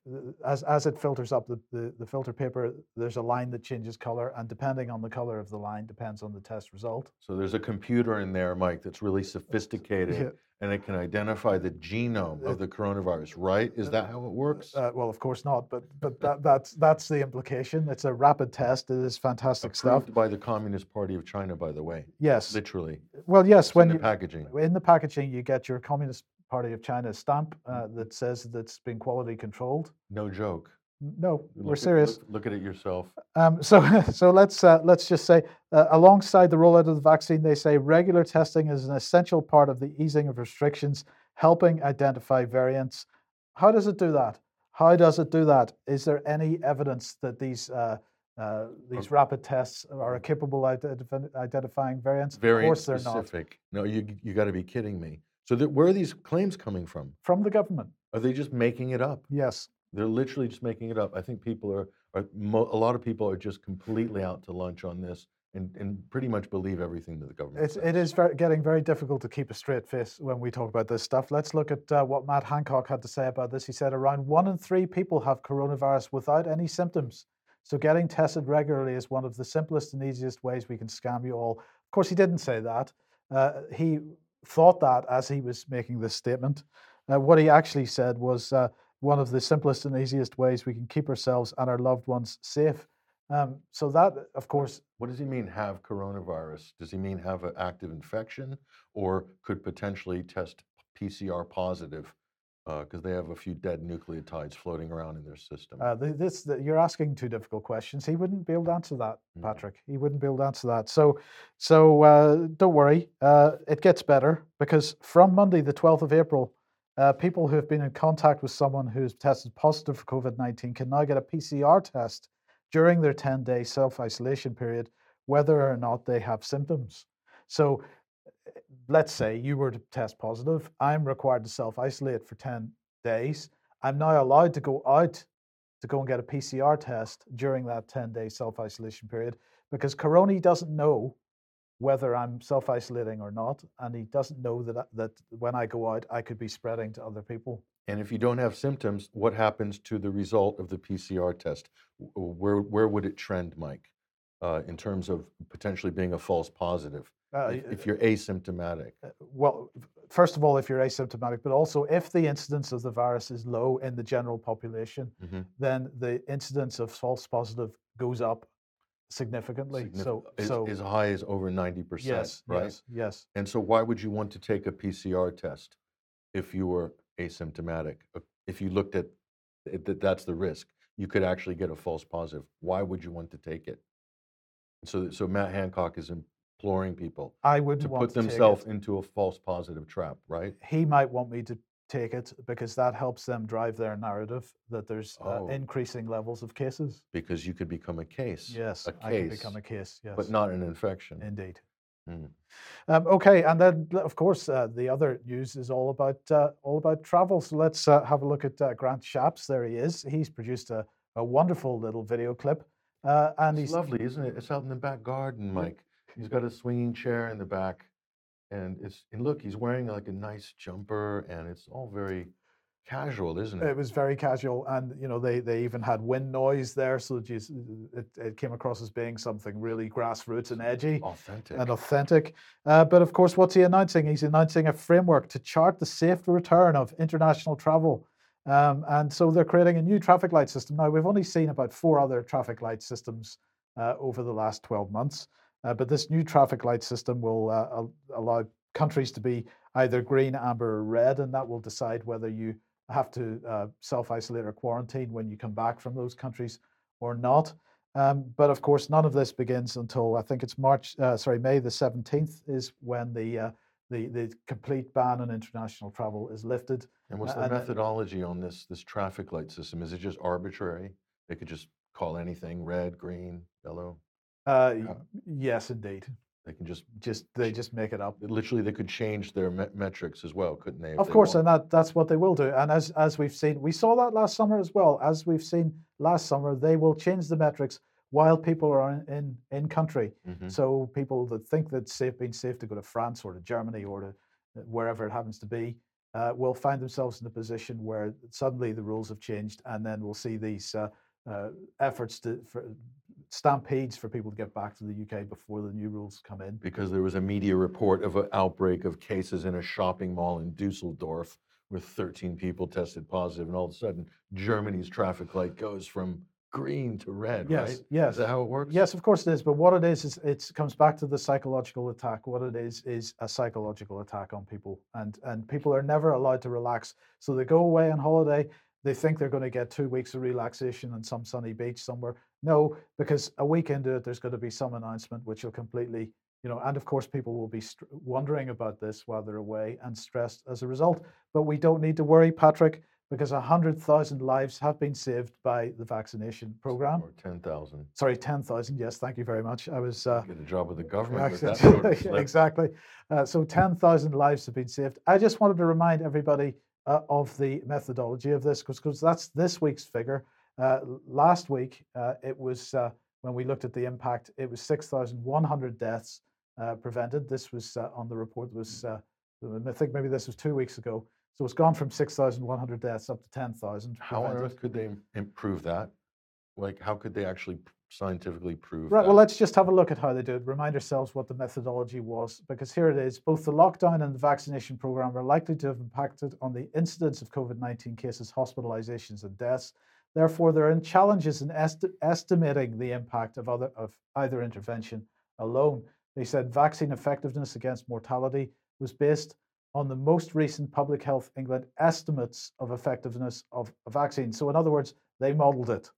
as as it filters up the, the, the filter paper, there's a line that changes color, and depending on the color of the line, depends on the test result. So there's a computer in there, Mike, that's really sophisticated, Yeah. and it can identify the genome of the coronavirus. Right? Is that how it works? Uh, well, of course not, but but that, that's that's the implication. It's a rapid test. It is fantastic stuff. By the Communist Party of China, by the way. Yes. Literally. Well, yes. It's When in you, the packaging. in the packaging, you get your Communist Party of China stamp uh, Mm. that says that it's been quality controlled. No joke. No, Look we're at- serious. Look, look at it yourself. Um, so, <laughs> so let's uh, let's just say, uh, alongside the rollout of the vaccine, they say regular testing is an essential part of the easing of restrictions, helping identify variants. How does it do that? How does it do that? Is there any evidence that these uh, uh, these rapid tests are capable of identifying variants? Very of course, they're not. specific. No, you you got to be kidding me. So that, where are these claims coming from? From the government, Are they just making it up? yes. They're literally just making it up. I think people are, are mo- a lot of people are just completely out to lunch on this and, and pretty much believe everything that the government It's, says. it is very, getting very difficult to keep a straight face when we talk about this stuff. Let's look at uh, what Matt Hancock had to say about this. He said around one in three people have coronavirus without any symptoms. So getting tested regularly is one of the simplest and easiest ways we can scam you all. Of course, he didn't say that. Uh, he thought that as he was making this statement. Uh, what he actually said was uh, one of the simplest and easiest ways we can keep ourselves and our loved ones safe. Um, so that, of course, What does he mean have coronavirus? Does he mean have an active infection or could potentially test PCR positive because they have a few dead nucleotides floating around in their system? Uh, th- this th- you're asking two difficult questions. He wouldn't be able to answer that, Mhm. Patrick. He wouldn't be able to answer that. So, so uh, don't worry. Uh, it gets better because from Monday, the 12th of April, uh, people who have been in contact with someone who's tested positive for COVID 19 can now get a PCR test during their 10 day self isolation period, whether or not they have symptoms. So, uh, let's say you were to test positive. I'm required to self isolate for 10 days. I'm now allowed to go out to go and get a PCR test during that 10 day self isolation period because Coroni doesn't know whether I'm self isolating or not. And he doesn't know that, that when I go out, I could be spreading to other people. and if you don't have symptoms, what happens to the result of the PCR test? Where, where would it trend, Mike, uh, in terms of potentially being a false positive Uh, if, you're asymptomatic? uh, well, first of all, if you're asymptomatic, but also if the incidence of the virus is low in the general population, Mhm. then the incidence of false positive goes up significantly. Signif- So, as, so as high as over 90%, yes, right? yes, yes. And so, why would you want to take a PCR test if you were asymptomatic? Uh, If you looked at that that's the risk, you could actually get a false positive. Why would you want to take it? So, so Matt Hancock is imploring people I wouldn't to put themselves into a false positive trap, right? he might want me to take it because that helps them drive their narrative that there's uh, Oh. increasing levels of cases. Because you could become a case, Yes, a I case, can become a case. Yes, but not an infection. indeed. Mm. Um, okay, and then of course uh, the other news is all about uh, all about travel. So let's uh, have a look at uh, Grant Shapps. There he is. He's produced a, a wonderful little video clip, uh, and It's he's lovely, isn't it? It's out in the back garden, Mike. He's got a swinging chair in the back, and it's and look, he's wearing like a nice jumper, and it's all very casual, isn't it it? was very casual, and you know they they even had wind noise there, so that you, it, it came across as being something really grassroots and edgy. Authentic. and authentic. Uh, but of course, what's he announcing? He's announcing a framework to chart the safe return of international travel. Um, and so they're creating a new traffic light system. Now, we've only seen about four other traffic light systems uh, over the last 12 months. Uh, but this new traffic light system will uh, allow countries to be either green, amber, or red, and that will decide whether you have to uh, self isolate or quarantine when you come back from those countries or not. Um, but of course, none of this begins until I think it's March. Uh, sorry, May the seventeenth is when the uh, the the complete ban on international travel is lifted. And what's Uh, the and, methodology on this, this traffic light system? Is it just arbitrary? They could just call anything red, green, yellow? Uh, yes, indeed. They can just, Just they just make it up. literally, they could change their me- metrics as well, couldn't they? Of they course, want? and that that's what they will do. And as as we've seen, we saw that last summer as well. As we've seen last summer, they will change the metrics while people are in in, in country. Mhm. So people that think that it's safe, being safe to go to France or to Germany or to uh, wherever it happens to be, uh, will find themselves in a position where suddenly the rules have changed, and then we'll see these uh, uh, efforts to for stampedes for people to get back to the UK before the new rules come in. Because there was a media report of an outbreak of cases in a shopping mall in Dusseldorf where 13 people tested positive, and all of a sudden, Germany's traffic light goes from green to red, Yes, right? yes. Is that how it works? Yes, of course it is. But what it is is it comes back to the psychological attack. What it is is a psychological attack on people, and and people are never allowed to relax. So they go away on holiday. They think they're going to get two weeks of relaxation on some sunny beach somewhere. No, because a week into it, there's going to be some announcement which will completely, you know, and of course people will be str- wondering about this while they're away and stressed as a result. But we don't need to worry, Patrick, because hundred thousand lives have been saved by the vaccination program Or 10,000. sorry, 10,000. Yes, thank you very much. I was uh, Get a job with the government with sort of <laughs> exactly. Uh, so 10,000 lives have been saved. I just wanted to remind everybody uh, of the methodology of this because that's this week's figure. Uh, last week, uh, it was uh, when we looked at the impact, it was 6,100 deaths uh, prevented. This was uh, on the report. Was uh, I think maybe this was two weeks ago. So it's gone from 6,100 deaths up to 10,000. How on earth could they improve that? Like, how could they actually scientifically prove Right. that? Well, let's just have a look at how they do it. Remind ourselves what the methodology was, because here it is. Both the lockdown and the vaccination program are likely to have impacted on the incidence of COVID 19 cases, hospitalizations, and deaths. Therefore, there are challenges in esti- estimating the impact of, other, of either intervention alone. They said vaccine effectiveness against mortality was based on the most recent Public Health England estimates of effectiveness of a vaccine. So, in other words, they modeled it.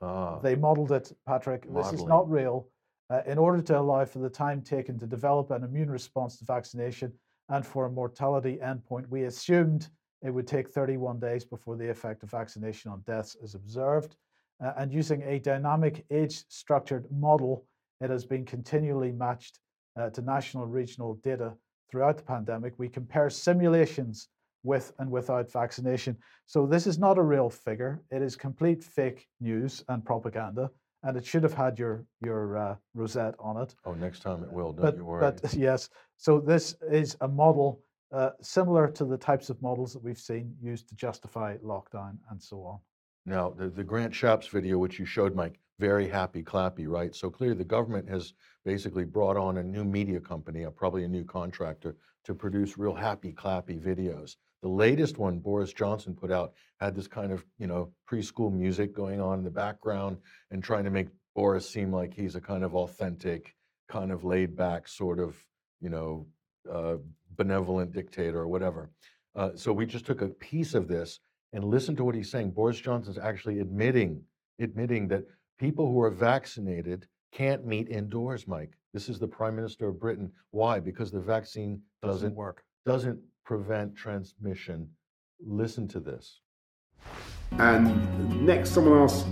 Ah, They modeled it, Patrick. This is not real. Uh, in order to allow for the time taken to develop an immune response to vaccination and for a mortality endpoint, we assumed it would take 31 days before the effect of vaccination on deaths is observed. Uh, and using a dynamic age structured model, it has been continually matched uh, to national and regional data throughout the pandemic. We compare simulations with and without vaccination. So this is not a real figure. It is complete fake news and propaganda, and it should have had your your uh, rosette on it. oh, next time it will, don't But you worry. but <laughs> yes, so this is a model uh, similar to the types of models that we've seen used to justify lockdown and so on. Now, the, the Grant Shapps video, which you showed, Mike, very happy clappy, right? So clearly the government has basically brought on a new media company, probably a new contractor, to produce real happy clappy videos. The latest one Boris Johnson put out had this kind of, you know, preschool music going on in the background and trying to make Boris seem like he's a kind of authentic, kind of laid back sort of, you know, uh, benevolent dictator or whatever. Uh, so we just took a piece of this and listened to what he's saying. Boris Johnson's actually admitting admitting that people who are vaccinated can't meet indoors, Mike. This is the Prime Minister of Britain. Why? Because the vaccine doesn't work. doesn't prevent transmission. Listen to this. And next, someone asks,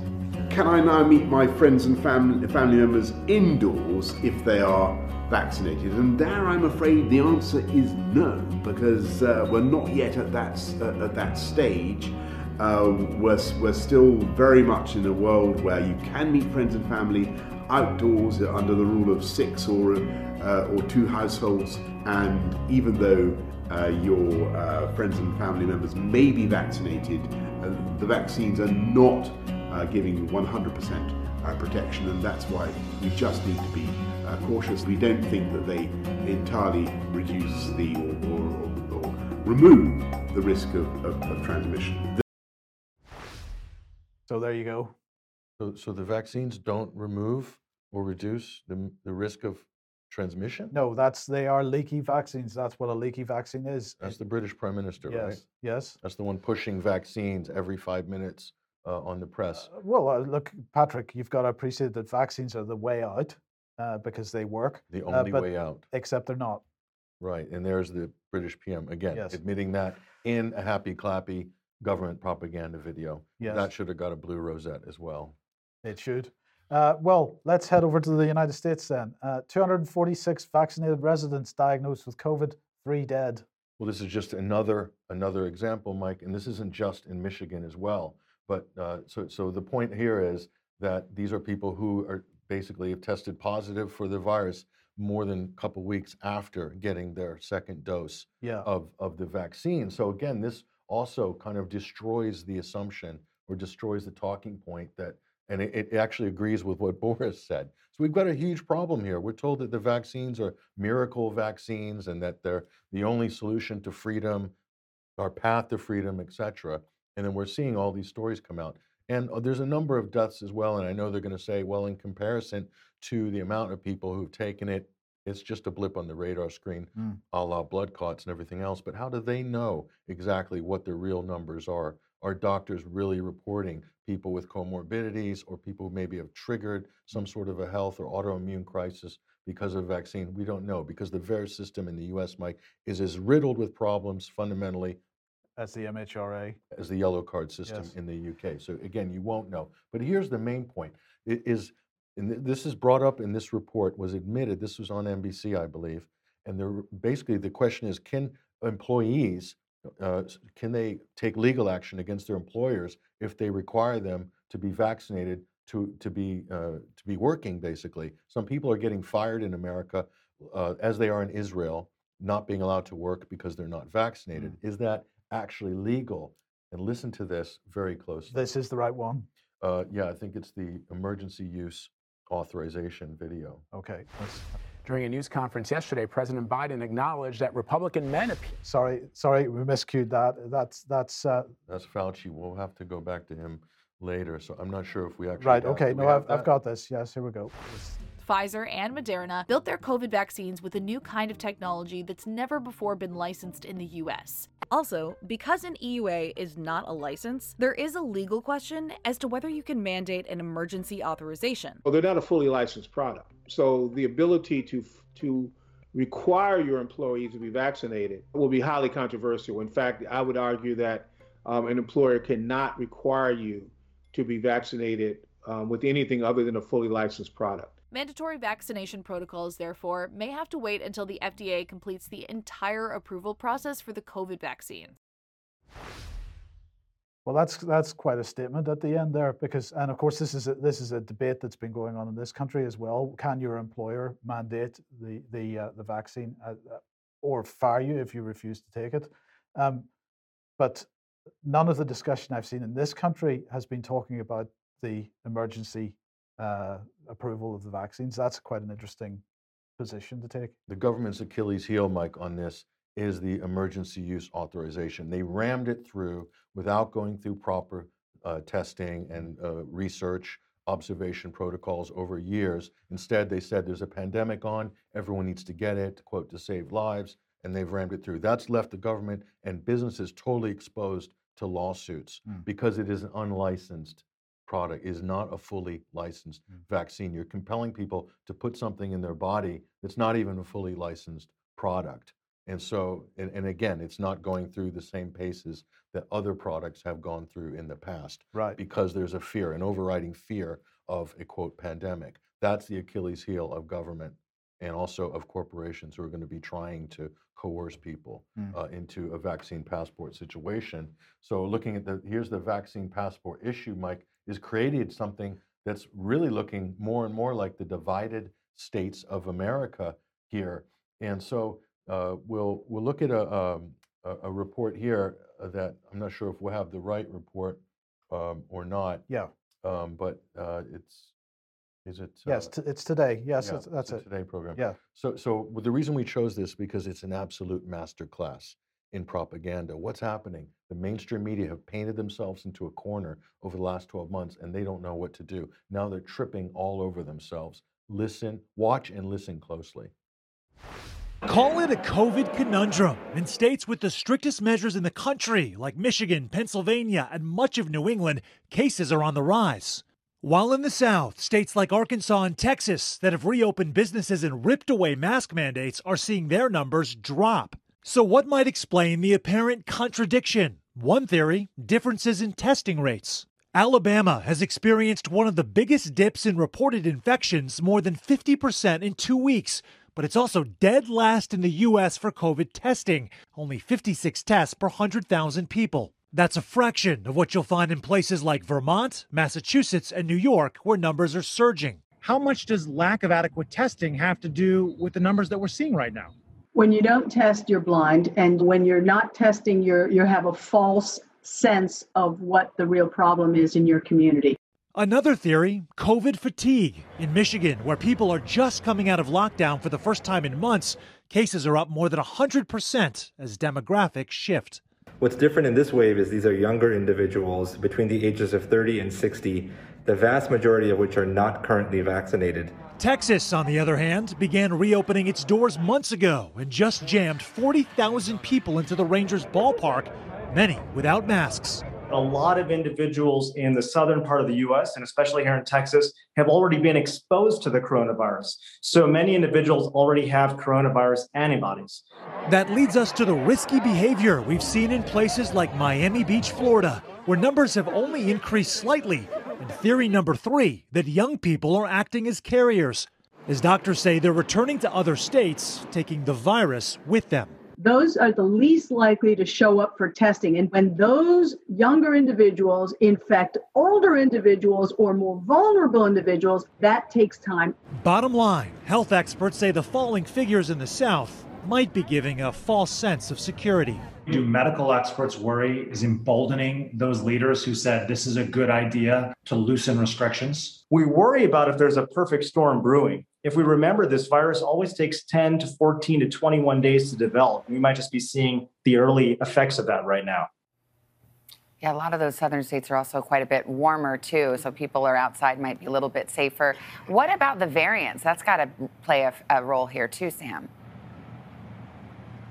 can I now meet my friends and family, family members indoors if they are vaccinated? And there, I'm afraid the answer is no, because uh, we're not yet at that, uh, at that stage. Uh, we're, we're still very much in a world where you can meet friends and family outdoors under the rule of six or, uh, or two households. And even though uh, your uh, friends and family members may be vaccinated, uh, the vaccines are not uh, giving you 100% uh, protection, and that's why we just need to be uh, cautious. We don't think that they entirely reduce the or, or, or, or remove the risk of, of, of transmission. So there you go. So, so the vaccines don't remove or reduce the, the risk of transmission? No, that's they are leaky vaccines. That's what a leaky vaccine is. That's the British Prime Minister, yes, right? yes. That's the one pushing vaccines every five minutes uh, on the press. Uh, well, uh, look, Patrick, you've got to appreciate that vaccines are the way out uh, because they work. The uh, only but- way out. Except they're not. Right, and there's the British PM again Yes. admitting that in a happy clappy government propaganda video. Yes. That should have got a blue rosette as well. It should. Uh, well, let's head over to the United States then. Uh, 246 vaccinated residents diagnosed with COVID, three dead. Well, this is just another another example, Mike, and this isn't just in Michigan as well. But uh, so so the point here is that these are people who are basically have tested positive for the virus more than a couple weeks after getting their second dose Yeah. of of the vaccine. So again, this also kind of destroys the assumption or destroys the talking point that, and it, it actually agrees with what <laughs> Boris said. So we've got a huge problem here. We're told that the vaccines are miracle vaccines and that they're the only solution to freedom, our path to freedom, etc. And then we're seeing all these stories come out. And uh, there's a number of deaths as well. And I know they're going to say, well, in comparison to the amount of people who've taken it, it's just a blip on the radar screen, Mm. a la blood clots and everything else. But how do they know exactly what the real numbers are? Are doctors really reporting people with comorbidities or people who maybe have triggered some sort of a health or autoimmune crisis because of a vaccine? We don't know because the VAERS system in the US, Mike, is as riddled with problems fundamentally That's the MHRA. as the yellow card system Yes. in the UK. So again, you won't know. But here's the main point: it is, and this is brought up in this report, was admitted. This was on NBC, I believe. And the, basically, the question is: Can employees uh, can they take legal action against their employers if they require them to be vaccinated to to be uh, to be working? Basically, some people are getting fired in America, uh, as they are in Israel, not being allowed to work because they're not vaccinated. Is that actually legal? And listen to this very closely. This is the right one. Uh, yeah, I think it's the emergency use authorization video. Okay. let's- During a news conference yesterday, President Biden acknowledged that Republican men appear sorry, sorry, we miscued that. That's that's uh, That's Fauci. We'll have to go back to him later. So I'm not sure if we actually right. Okay, no, I've, I've got this. Yes, here we go. Pfizer and Moderna built their COVID vaccines with a new kind of technology that's never before been licensed in the US. Also, because an EUA is not a license, there is a legal question as to whether you can mandate an emergency authorization. Well, they're not a fully licensed product. So the ability to to require your employees to be vaccinated will be highly controversial. In fact, I would argue that um, an employer cannot require you to be vaccinated um, with anything other than a fully licensed product. Mandatory vaccination protocols, therefore, may have to wait until the FDA completes the entire approval process for the COVID vaccine. Well, that's that's quite a statement at the end there, because and of course this is a, this is a debate that's been going on in this country as well. Can your employer mandate the the uh, the vaccine uh, uh, or fire you if you refuse to take it? Um, but none of the discussion I've seen in this country has been talking about the emergency uh, approval of the vaccines. That's quite an interesting position to take. the government's Achilles heel, Mike, on this is the emergency use authorization. They rammed it through without going through proper uh, testing and uh, research, observation protocols over years. Instead, they said there's a pandemic on, everyone needs to get it, quote, to save lives, and they've rammed it through. That's left the government and businesses totally exposed to lawsuits Mm. because it is an unlicensed product, is not a fully licensed Mm. vaccine. You're compelling people to put something in their body that's not even a fully licensed product. And so, and, and again, it's not going through the same paces that other products have gone through in the past Right. because there's a fear, an overriding fear of a quote pandemic. That's the Achilles heel of government and also of corporations who are going to be trying to coerce people Mm. uh, into a vaccine passport situation. So, looking at the here's the vaccine passport issue, Mike, is created something that's really looking more and more like the divided states of America here. And so, uh, we'll we'll look at a um, a, a report here uh, that I'm not sure if we'll have the right report um, or not. Yeah. Um, but uh, it's is it? Yes, uh, t- it's today. Yes, yeah, that's, that's the it. Today program. Yeah. So, so the reason we chose this because it's an absolute master class in propaganda. What's happening? The mainstream media have painted themselves into a corner over the last 12 months, and they don't know what to do. Now they're tripping all over themselves. Listen, watch, and listen closely. Call it a COVID conundrum. In states with the strictest measures in the country, like Michigan, Pennsylvania, and much of New England, cases are on the rise. While in the South, states like Arkansas and Texas that have reopened businesses and ripped away mask mandates are seeing their numbers drop. So, what might explain the apparent contradiction? One theory differences in testing rates. Alabama has experienced one of the biggest dips in reported infections, more than 50% in two weeks, but it's also dead last in the U.S. for COVID testing, only 56 tests per 100,000 people. That's a fraction of what you'll find in places like Vermont, Massachusetts, and New York, where numbers are surging. How much does lack of adequate testing have to do with the numbers that we're seeing right now? When you don't test, you're blind, and when you're not testing, you're you have a false sense of what the real problem is in your community. Another theory COVID fatigue. In Michigan, where people are just coming out of lockdown for the first time in months, cases are up more than 100% as demographics shift. What's different in this wave is these are younger individuals between the ages of 30 and 60, the vast majority of which are not currently vaccinated. Texas, on the other hand, began reopening its doors months ago and just jammed 40,000 people into the Rangers ballpark many without masks. A lot of individuals in the southern part of the US, and especially here in Texas, have already been exposed to the coronavirus. So many individuals already have coronavirus antibodies. That leads us to the risky behavior we've seen in places like Miami Beach, Florida, where numbers have only increased slightly. And theory number three that young people are acting as carriers. As doctors say, they're returning to other states, taking the virus with them those are the least likely to show up for testing. And when those younger individuals infect older individuals or more vulnerable individuals, that takes time. Bottom line health experts say the falling figures in the South might be giving a false sense of security. Do medical experts worry is emboldening those leaders who said this is a good idea to loosen restrictions? We worry about if there's a perfect storm brewing. If we remember, this virus always takes 10 to 14 to 21 days to develop. We might just be seeing the early effects of that right now. Yeah, a lot of those southern states are also quite a bit warmer too, so people are outside might be a little bit safer. What about the variants? That's got to play a, a role here too, Sam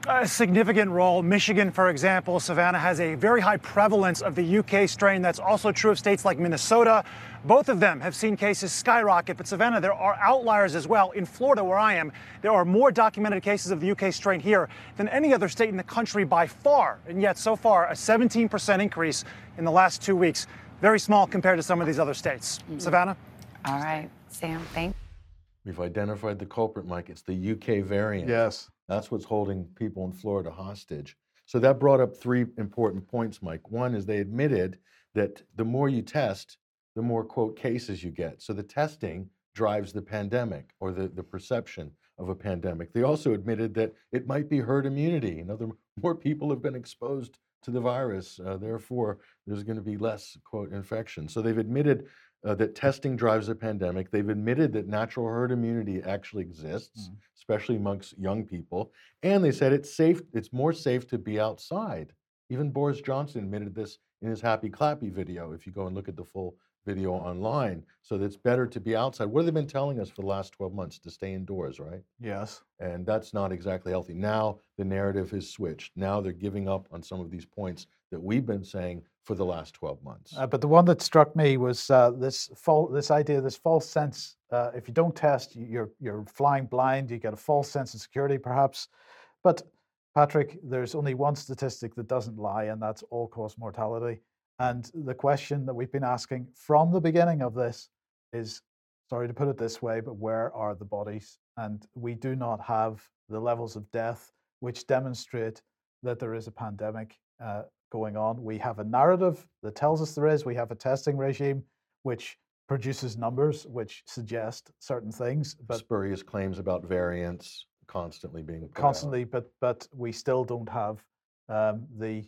a significant role. Michigan, for example, Savannah has a very high prevalence of the UK strain. That's also true of states like Minnesota. Both of them have seen cases skyrocket, but Savannah, there are outliers as well. In Florida, where I am, there are more documented cases of the UK strain here than any other state in the country by far. And yet, so far, a 17% increase in the last two weeks. Very small compared to some of these other states. Mm-hmm. Savannah? All right, Sam, thank We've identified the culprit, Mike. It's the UK variant. Yes. That's what's holding people in Florida hostage. So that brought up three important points, Mike. One is they admitted that the more you test, the more, quote, cases you get. So the testing drives the pandemic or the, the perception of a pandemic. They also admitted that it might be herd immunity. In other <laughs> more people have been exposed to the virus. Uh, therefore, there's going to be less, quote, infection. So they've admitted uh, that testing drives a pandemic. They've admitted that natural herd immunity actually exists, mm. especially amongst young people. And they said it's safe, it's more safe to be outside. Even Boris Johnson admitted this in his Happy Clappy video, if you go and look at the full video online. So it's better to be outside. What have they been telling us for the last 12 months? To stay indoors, right? Yes. And that's not exactly healthy. Now the narrative is switched. Now they're giving up on some of these points that we've been saying for the last 12 months. Uh, but the one that struck me was uh, this false, this idea, this false sense. Uh, if you don't test, you're you're flying blind. You get a false sense of security, perhaps. But Patrick, there's only one statistic that doesn't lie, and that's all-cause mortality. And the question that we've been asking from the beginning of this is sorry to put it this way, but where are the bodies? And we do not have the levels of death which demonstrate that there is a pandemic uh, going on. We have a narrative that tells us there is. We have a testing regime which produces numbers which suggest certain things. But spurious claims about variants constantly being constantly, out. but but we still don't have um, the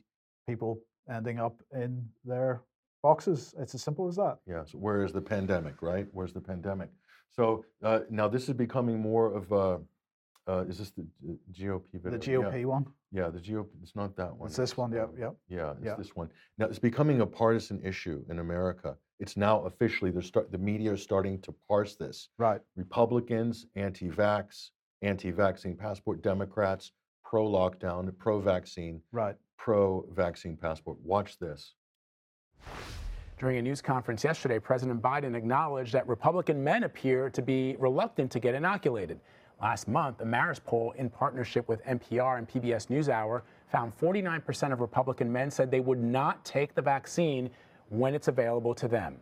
people ending up in their boxes. It's as simple as that. Yes. Where is the pandemic, right? Where's the pandemic? So uh, now this is becoming more of a. Uh, is this the, GOP video? The GOP yeah. one. Yeah, the GOP. It's not that one. It's this one. Yeah, yeah. Yeah, it's this one. Now it's becoming a partisan issue in America. It's now officially the start. The media is starting to parse this. Right. Republicans, anti-vax, anti-vaccine passport. Democrats pro-lockdown, pro-vaccine, right? Pro-vaccine passport. Watch this. During a news conference yesterday, President Biden acknowledged that Republican men appear to be reluctant to get inoculated. Last month, a Marist poll in partnership with NPR and PBS NewsHour found 49% of Republican men said they would not take the vaccine when it's available to them.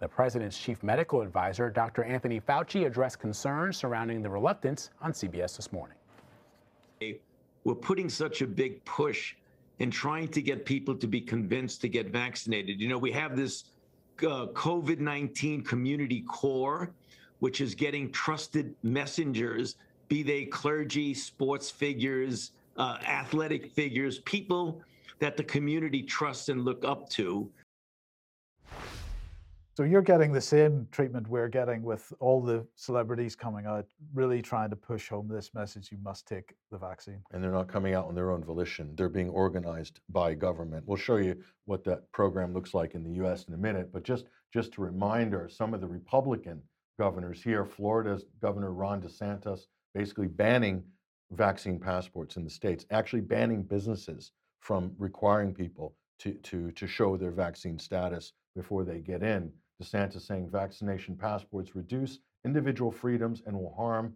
The president's chief medical advisor, Dr. Anthony Fauci, addressed concerns surrounding the reluctance on CBS this morning. We're putting such a big push in trying to get people to be convinced to get vaccinated. You know, we have this uh, COVID 19 community Corps, which is getting trusted messengers, be they clergy, sports figures, uh, athletic figures, people that the community trusts and look up to. So you're getting the same treatment we're getting with all the celebrities coming out, really trying to push home this message: you must take the vaccine. And they're not coming out on their own volition; they're being organized by government. We'll show you what that program looks like in the U.S. in a minute. But just just a reminder, some of the Republican governors here, Florida's Governor Ron DeSantis, basically banning vaccine passports in the states, actually banning businesses from requiring people to to to show their vaccine status before they get in. DeSantis saying vaccination passports reduce individual freedoms and will harm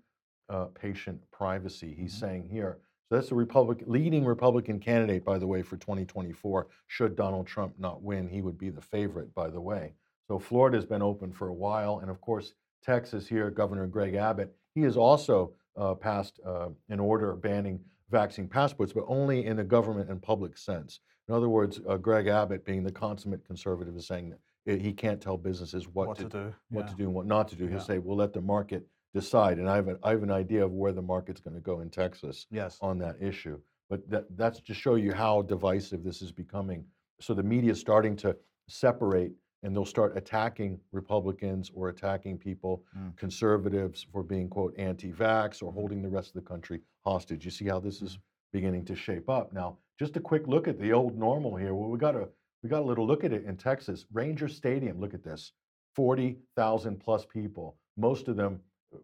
uh, patient privacy. He's mm-hmm. saying here. So that's the Republican leading Republican candidate, by the way, for 2024. Should Donald Trump not win, he would be the favorite, by the way. So Florida's been open for a while, and of course Texas here, Governor Greg Abbott, he has also uh, passed uh, an order banning vaccine passports, but only in a government and public sense. In other words, uh, Greg Abbott, being the consummate conservative, is saying that he can't tell businesses what, what to, to, do, what yeah. to do and what not to do. He'll yeah. say, "We'll let the market decide." And I have, a, I have an idea of where the market's going to go in Texas yes. on that issue. But that, that's to show you how divisive this is becoming. So the media is starting to separate, and they'll start attacking Republicans or attacking people, mm. conservatives for being quote anti-vax or holding the rest of the country hostage. You see how this is mm. beginning to shape up. Now, just a quick look at the old normal here. Well, we got to we got a little look at it in Texas. Ranger Stadium, look at this 40,000 plus people. Most of them,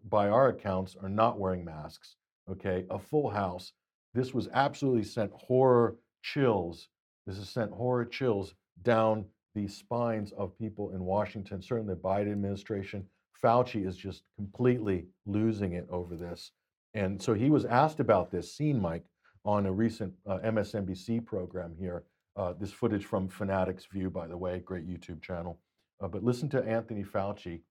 by our accounts, are not wearing masks. Okay, a full house. This was absolutely sent horror chills. This has sent horror chills down the spines of people in Washington, certainly the Biden administration. Fauci is just completely losing it over this. And so he was asked about this scene, Mike, on a recent uh, MSNBC program here. Uh, this footage from Fanatics View, by the way, great YouTube channel. Uh, but listen to Anthony Fauci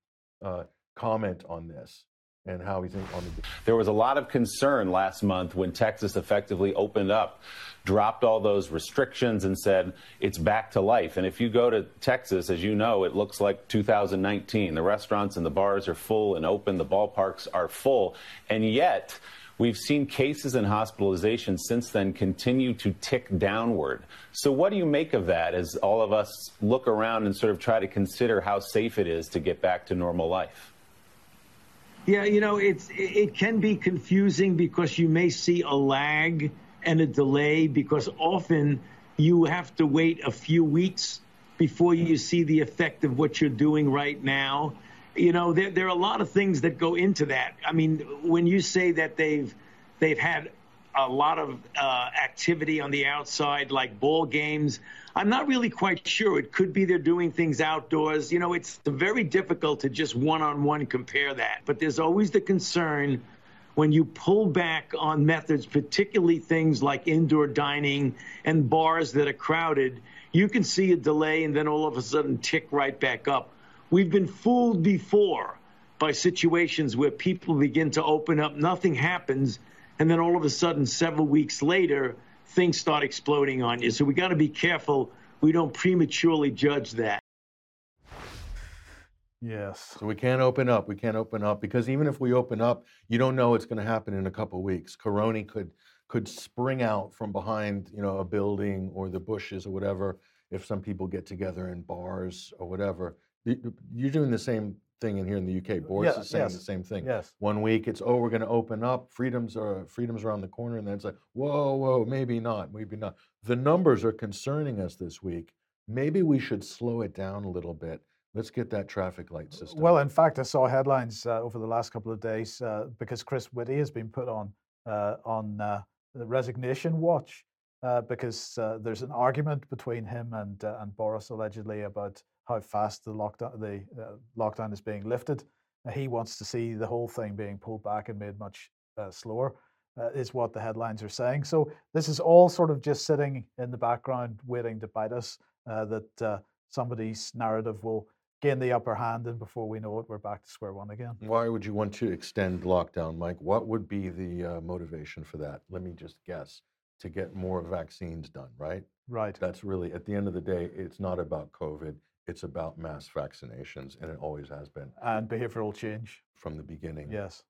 uh, comment on this and how he's on the. There was a lot of concern last month when Texas effectively opened up, dropped all those restrictions, and said it's back to life. And if you go to Texas, as you know, it looks like 2019. The restaurants and the bars are full and open, the ballparks are full, and yet. We've seen cases and hospitalizations since then continue to tick downward. So, what do you make of that as all of us look around and sort of try to consider how safe it is to get back to normal life? Yeah, you know, it's it can be confusing because you may see a lag and a delay because often you have to wait a few weeks before you see the effect of what you're doing right now you know, there, there are a lot of things that go into that. I mean, when you say that they've they've had a lot of uh, activity on the outside, like ball games. I'm not really quite sure. It could be they're doing things outdoors. You know, it's very difficult to just one on one compare that. But there's always the concern when you pull back on methods, particularly things like indoor dining and bars that are crowded, you can see a delay and then all of a sudden tick right back up. We've been fooled before by situations where people begin to open up, nothing happens, and then all of a sudden, several weeks later, things start exploding on you. So we got to be careful we don't prematurely judge that. Yes. So we can't open up. We can't open up because even if we open up, you don't know what's going to happen in a couple of weeks. Corona could could spring out from behind, you know, a building or the bushes or whatever. If some people get together in bars or whatever, you're doing the same thing in here in the UK. Boris yeah, is saying yes, the same thing. Yes. One week it's oh we're going to open up, freedoms are freedoms around the corner, and then it's like whoa whoa maybe not maybe not. The numbers are concerning us this week. Maybe we should slow it down a little bit. Let's get that traffic light system. Well, in fact, I saw headlines uh, over the last couple of days uh, because Chris Whitty has been put on uh, on uh, the resignation watch uh, because uh, there's an argument between him and and Boris allegedly about how fast the lockdown the uh, lockdown is being lifted. he wants to see the whole thing being pulled back and made much uh, slower. Uh, is what the headlines are saying. So this is all sort of just sitting in the background, waiting to bite us. that somebody's narrative will gain the upper hand, and before we know it, we're back to square one again. Why would you want to extend lockdown, Mike? What would be the uh, motivation for that? Let me just guess to get more vaccines done, right? Right. That's really, at the end of the day, it's not about COVID, it's about mass vaccinations, and it always has been. And behavioral change. From the beginning. Yes.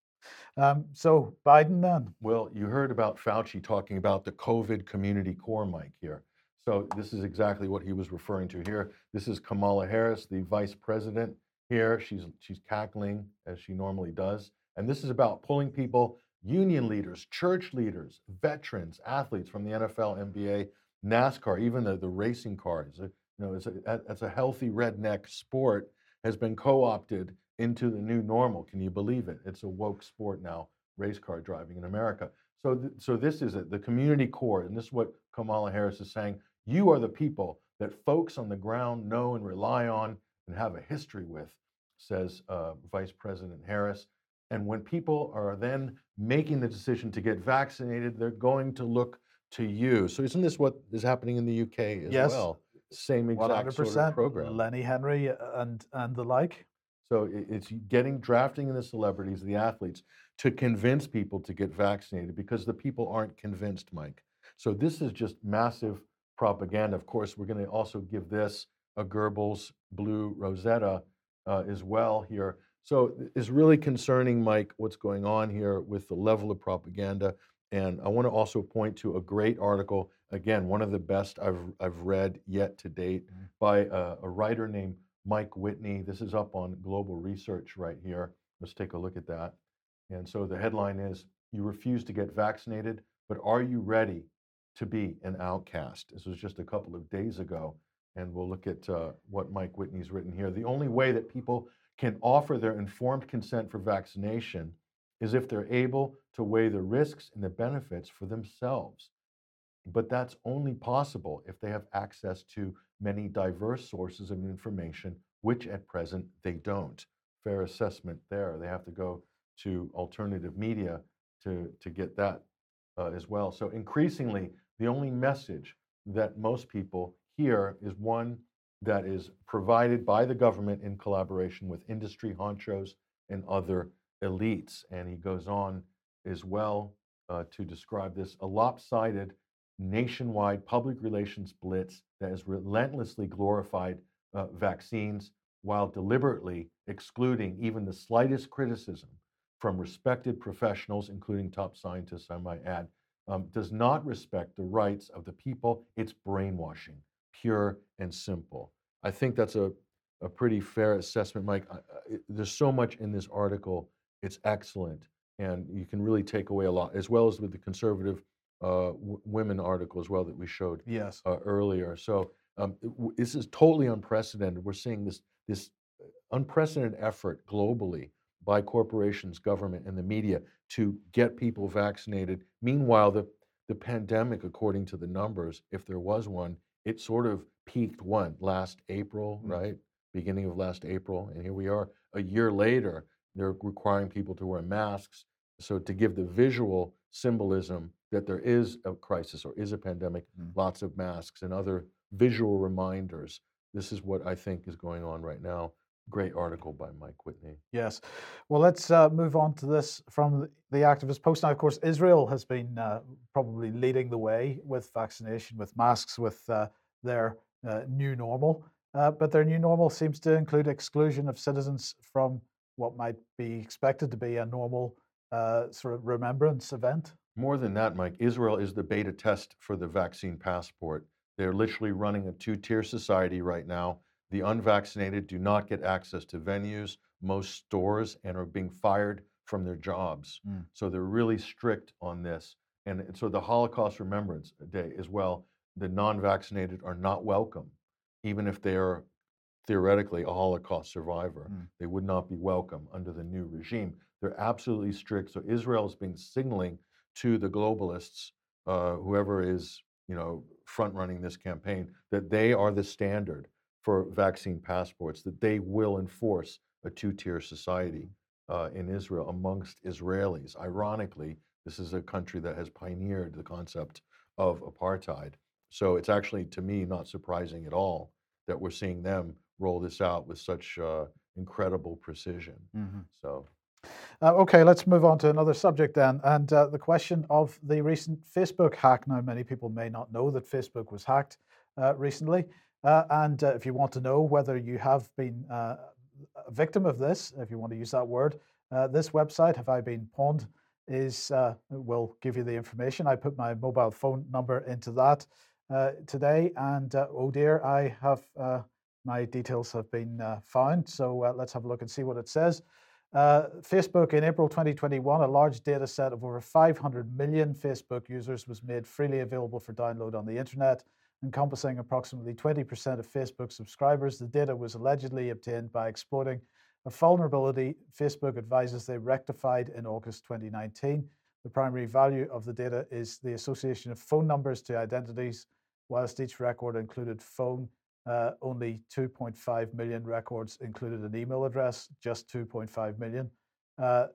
Um, so, Biden then? Well, you heard about Fauci talking about the COVID community Corps, Mike, here. So this is exactly what he was referring to here. This is Kamala Harris, the vice president here. She's she's cackling as she normally does. And this is about pulling people, union leaders, church leaders, veterans, athletes from the NFL, NBA, NASCAR, even the, the racing cars. You know, it's a, it's a healthy redneck sport has been co-opted into the new normal. Can you believe it? It's a woke sport now, race car driving in America. So, th- so this is it, the community Corps, and this is what Kamala Harris is saying. You are the people that folks on the ground know and rely on and have a history with, says uh, Vice President Harris. And when people are then making the decision to get vaccinated, they're going to look to you. So isn't this what is happening in the UK as yes. well? Same exact 100%. Sort of program. Lenny Henry uh, and and the like. So it's getting drafting in the celebrities, the athletes, to convince people to get vaccinated because the people aren't convinced, Mike. So this is just massive propaganda. Of course, we're going to also give this a Goebbels blue rosetta uh, as well here. So it's really concerning, Mike, what's going on here with the level of propaganda. And I want to also point to a great article, again, one of the best I've, I've read yet to date, mm-hmm. by a, a writer named Mike Whitney. This is up on Global Research right here. Let's take a look at that. And so the headline is You refuse to get vaccinated, but are you ready to be an outcast. This was just a couple of days ago, and we'll look at uh, what Mike Whitney's written here. The only way that people can offer their informed consent for vaccination is if they're able to weigh the risks and the benefits for themselves. But that's only possible if they have access to many diverse sources of information, which at present they don't. Fair assessment there. They have to go to alternative media to, to get that uh, as well. So increasingly, the only message that most people hear is one that is provided by the government in collaboration with industry honchos and other elites. And he goes on as well uh, to describe this a lopsided nationwide public relations blitz that has relentlessly glorified uh, vaccines while deliberately excluding even the slightest criticism from respected professionals, including top scientists, I might add, um, does not respect the rights of the people. It's brainwashing, pure and simple. I think that's a, a pretty fair assessment, Mike. I, I, there's so much in this article. It's excellent. And you can really take away a lot, as well as with the conservative w- women article as well that we showed yes. uh, earlier. So um, w- this is totally unprecedented. We're seeing this, this unprecedented effort globally by corporations, government, and the media to get people vaccinated. Meanwhile, the, the pandemic, according to the numbers, if there was one, it sort of peaked one last April, mm-hmm. right? Beginning of last April. And here we are a year later, they're requiring people to wear masks. So, to give the visual symbolism that there is a crisis or is a pandemic, mm-hmm. lots of masks and other visual reminders. This is what I think is going on right now. Great article by Mike Whitney. Yes. Well, let's uh, move on to this from the activist post. Now, of course, Israel has been uh, probably leading the way with vaccination, with masks, with uh, their uh, new normal. Uh, but their new normal seems to include exclusion of citizens from what might be expected to be a normal uh, sort of remembrance event. More than that, Mike, Israel is the beta test for the vaccine passport. They're literally running a two tier society right now the unvaccinated do not get access to venues, most stores, and are being fired from their jobs. Mm. So they're really strict on this. And so the Holocaust Remembrance Day as well, the non vaccinated are not welcome, even if they are theoretically a Holocaust survivor. Mm. They would not be welcome under the new regime. They're absolutely strict. So Israel has been signaling to the globalists, uh, whoever is you know front running this campaign, that they are the standard for vaccine passports. That they will enforce a two-tier society uh, in Israel amongst Israelis. Ironically, this is a country that has pioneered the concept of apartheid. So it's actually, to me, not surprising at all that we're seeing them roll this out with such uh, incredible precision. Mhm. So, Uh, okay, let's move on to another subject then. And uh, the question of the recent Facebook hack. Now, many people may not know that Facebook was hacked uh, recently. Uh, and uh, if you want to know whether you have been uh, a victim of this, if you want to use that word, this website, Have I Been Pwned, is will give you the information. I put my mobile phone number into that today, and oh dear, I have my details have been found. So let's have a look and see what it says. Uh, Facebook in April 2021, a large data set of over 500 million Facebook users was made freely available for download on the internet, encompassing approximately 20% of Facebook subscribers. The data was allegedly obtained by exploiting a vulnerability Facebook advises they rectified in August 2019. The primary value of the data is the association of phone numbers to identities, whilst each record included phone. Uh, only 2.5 million records included an email address, just 2.5 million. Uh,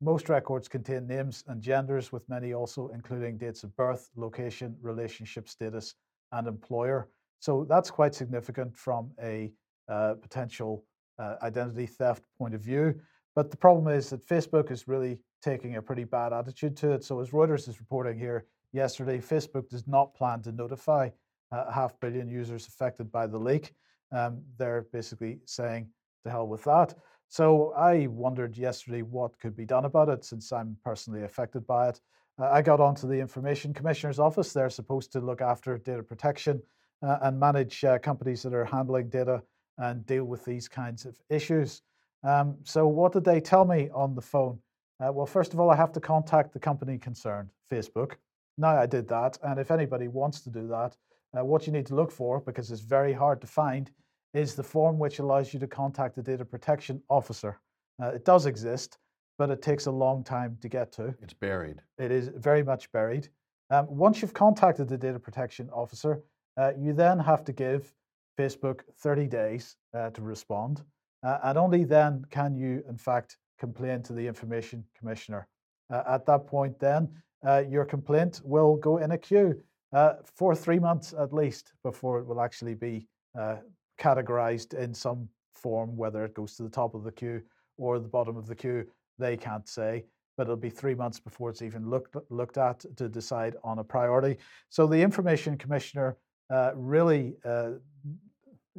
most records contain names and genders, with many also including dates of birth, location, relationship status, and employer. So that's quite significant from a uh, potential uh, identity theft point of view. But the problem is that Facebook is really taking a pretty bad attitude to it. So, as Reuters is reporting here yesterday, Facebook does not plan to notify uh, half billion users affected by the leak. Um, they're basically saying to hell with that. So, I wondered yesterday what could be done about it since I'm personally affected by it. Uh, I got onto the Information Commissioner's office. They're supposed to look after data protection uh, and manage uh, companies that are handling data and deal with these kinds of issues. Um, so, what did they tell me on the phone? Uh, well, first of all, I have to contact the company concerned, Facebook. Now, I did that. And if anybody wants to do that, uh, what you need to look for, because it's very hard to find, is the form which allows you to contact the data protection officer. Uh, it does exist, but it takes a long time to get to. it's buried. It is very much buried. Um, once you've contacted the data protection officer, uh, you then have to give Facebook 30 days uh, to respond. Uh, and only then can you, in fact, complain to the Information Commissioner. Uh, at that point, then, uh, your complaint will go in a queue uh, for three months at least before it will actually be uh, categorized in some form, whether it goes to the top of the queue or the bottom of the queue. They can't say but it'll be three months before it's even looked looked at to decide on a priority. So the information commissioner uh, really uh,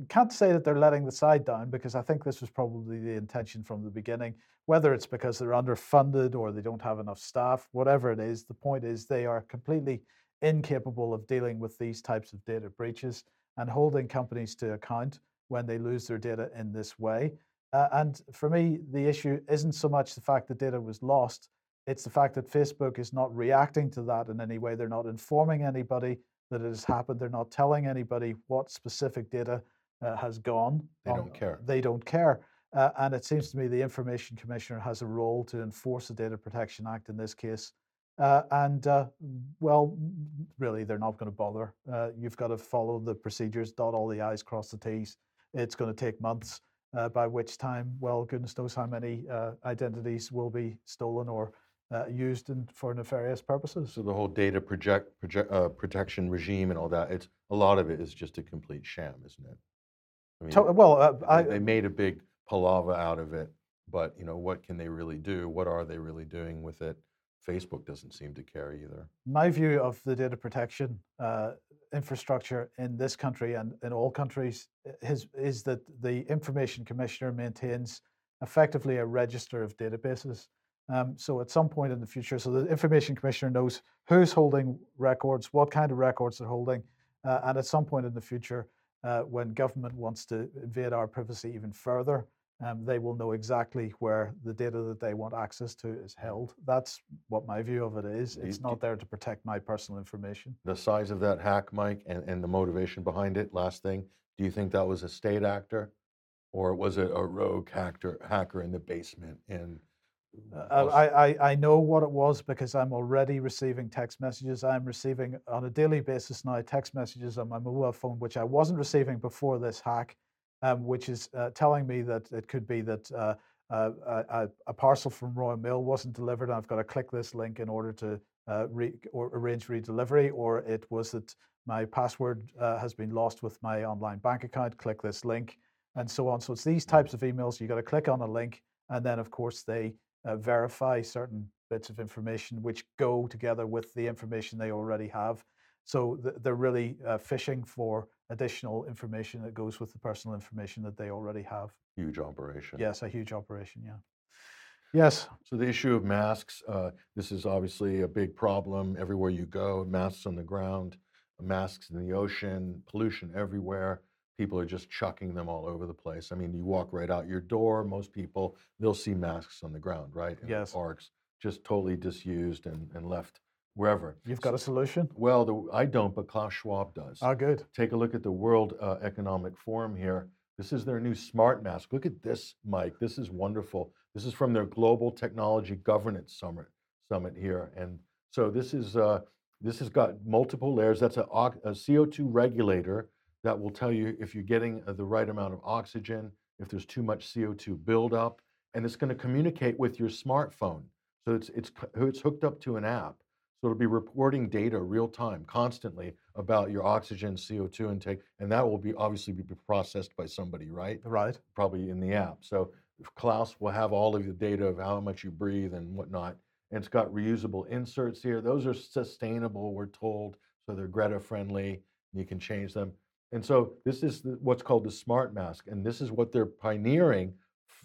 can't say that they're letting the side down because I think this was probably the intention from the beginning. Whether it's because they're underfunded or they don't have enough staff, whatever it is, the point is they are completely incapable of dealing with these types of data breaches and holding companies to account when they lose their data in this way. Uh, and for me, the issue isn't so much the fact that data was lost, it's the fact that Facebook is not reacting to that in any way. They're not informing anybody that it has happened. They're not telling anybody what specific data uh, has gone. They on- don't care. They don't care. Uh, and it seems to me the Information Commissioner has a role to enforce the Data Protection Act in this case. Uh, and uh, well, really, they're not going to bother. Uh, you've got to follow the procedures, dot all the I's, cross the T's. It's going to take months, uh, by which time, well, goodness knows how many uh, identities will be stolen or uh, used in, for nefarious purposes. So the whole data project, project uh, protection regime and all that, it's a lot of it is just a complete sham, isn't it? I mean, To- well, they- I- they made a big palaver out of it, but you know, what can they really do? What are they really doing with it? Facebook doesn't seem to care either. my view of the data protection uh, infrastructure in this country and in all countries is, is that the information commissioner maintains effectively a register of databases. Um, so at some point in the future, so the information commissioner knows who's holding records, what kind of records they're holding, uh, and at some point in the future, uh, when government wants to invade our privacy even further, um, they will know exactly where the data that they want access to is held. That's what my view of it is. It's not there to protect my personal information. The size of that hack, Mike, and, and the motivation behind it, last thing, Do you think that was a state actor, or was it a rogue hacker hacker in the basement in? Uh, I, I, I know what it was because I'm already receiving text messages. I'm receiving on a daily basis now text messages on my mobile phone, which I wasn't receiving before this hack, um, which is uh, telling me that it could be that uh, uh, a, a, parcel from Royal Mail wasn't delivered, and I've got to click this link in order to uh, re- or arrange redelivery, or it was that my password uh, has been lost with my online bank account. Click this link, and so on. So it's these types of emails. you've got to click on a link, and then of course they uh, verify certain bits of information which go together with the information they already have. So th- they're really uh, fishing for additional information that goes with the personal information that they already have. Huge operation. Yes, a huge operation. Yeah. Yes. So the issue of masks, uh, this is obviously a big problem everywhere you go. Masks on the ground, masks in the ocean, pollution everywhere people are just chucking them all over the place. I mean, you walk right out your door, most people, they'll see masks on the ground, right? In yes. parks, just totally disused and, and left wherever. You've got a solution? Well, the, I don't, but Klaus Schwab does. Oh, good. Take a look at the World uh, Economic Forum here. This is their new smart mask. Look at this, Mike. This is wonderful. This is from their Global Technology Governance Summit, summit here. And so this is uh, this has got multiple layers. That's a, a CO2 regulator that will tell you if you're getting uh, the right amount of oxygen, if there's too much CO2 buildup, and it's going to communicate with your smartphone. So it's, it's, it's hooked up to an app. So it'll be reporting data real time, constantly about your oxygen, CO2 intake, and that will be obviously be processed by somebody, right? Right. Probably in the app. So Klaus will have all of the data of how much you breathe and whatnot. And it's got reusable inserts here. Those are sustainable, we're told, so they're Greta friendly. You can change them. And so this is the, what's called the smart mask, and this is what they're pioneering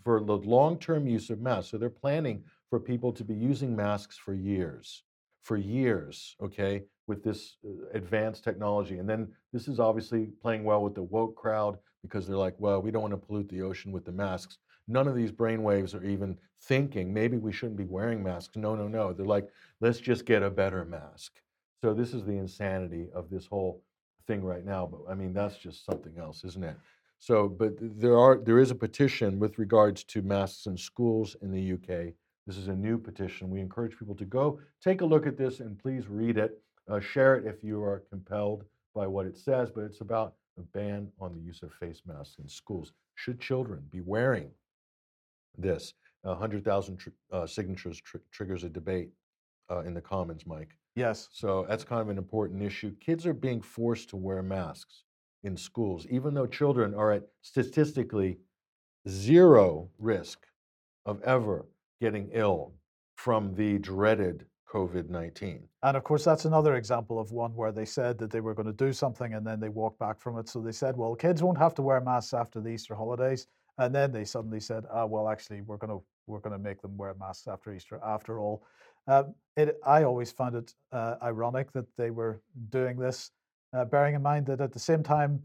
for the long-term use of masks. So they're planning for people to be using masks for years, for years, okay, with this uh, advanced technology. And then this is obviously playing well with the woke crowd because they're like, well, we don't want to pollute the ocean with the masks. None of these brainwaves are even thinking maybe we shouldn't be wearing masks. No, no, no. They're like, let's just get a better mask. So this is the insanity of this whole thing right now, but I mean, that's just something else, isn't it? So, but there are there is a petition with regards to masks in schools in the UK. This is a new petition. We encourage people to go take a look at this and please read it. Uh, share it if you are compelled by what it says. But it's about a ban on the use of face masks in schools. Should children be wearing this? 100,000 tr- uh, signatures tr- triggers a debate uh, in the Commons, Mike. Yes. So that's kind of an important issue. Kids are being forced to wear masks in schools, even though children are at statistically zero risk of ever getting ill from the dreaded COVID 19. And of course, that's another example of one where they said that they were going to do something and then they walked back from it. So they said, well, kids won't have to wear masks after the Easter holidays. And then they suddenly said, ah, well, actually, we're going to we're going to make them wear masks after Easter after all. Uh, it, I always found it uh, ironic that they were doing this, uh, bearing in mind that at the same time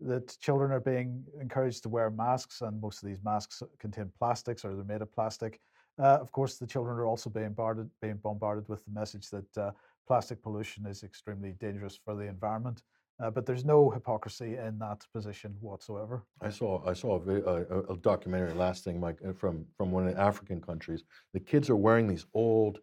that children are being encouraged to wear masks, and most of these masks contain plastics or they're made of plastic. Uh, of course, the children are also being bombarded, being bombarded with the message that uh, plastic pollution is extremely dangerous for the environment. Uh, but there's no hypocrisy in that position whatsoever. I saw I saw a, a, a documentary last thing, Mike, from from one of the African countries. The kids are wearing these old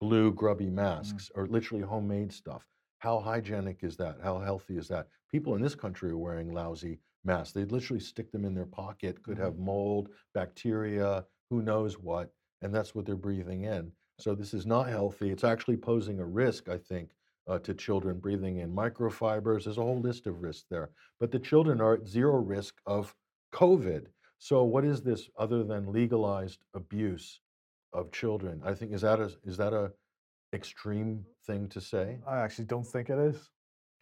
blue grubby mm. masks mm. or literally homemade stuff. How hygienic is that? How healthy is that? People in this country are wearing lousy masks. They literally stick them in their pocket, could have mm. mold, bacteria, who knows what, and that's what they're breathing in. So this is not healthy. It's actually posing a risk, I think, uh, to children breathing in microfibers. There's a whole list of risks there. But the children are at zero risk of COVID. So what is this other than legalized abuse of children. I think is that a is that a extreme thing to say? I actually don't think it is.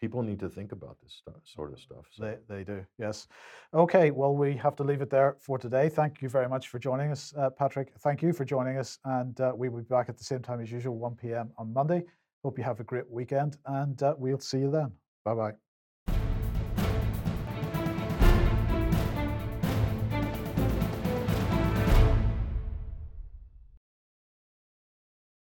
People need to think about this stuff, sort of stuff. So. They, they do, yes. Okay, well, we have to leave it there for today. Thank you very much for joining us, uh, Patrick. Thank you for joining us. And uh, we will be back at the same time as usual, 1 p.m. on Monday. Hope you have a great weekend, and uh, we'll see you then. Bye bye.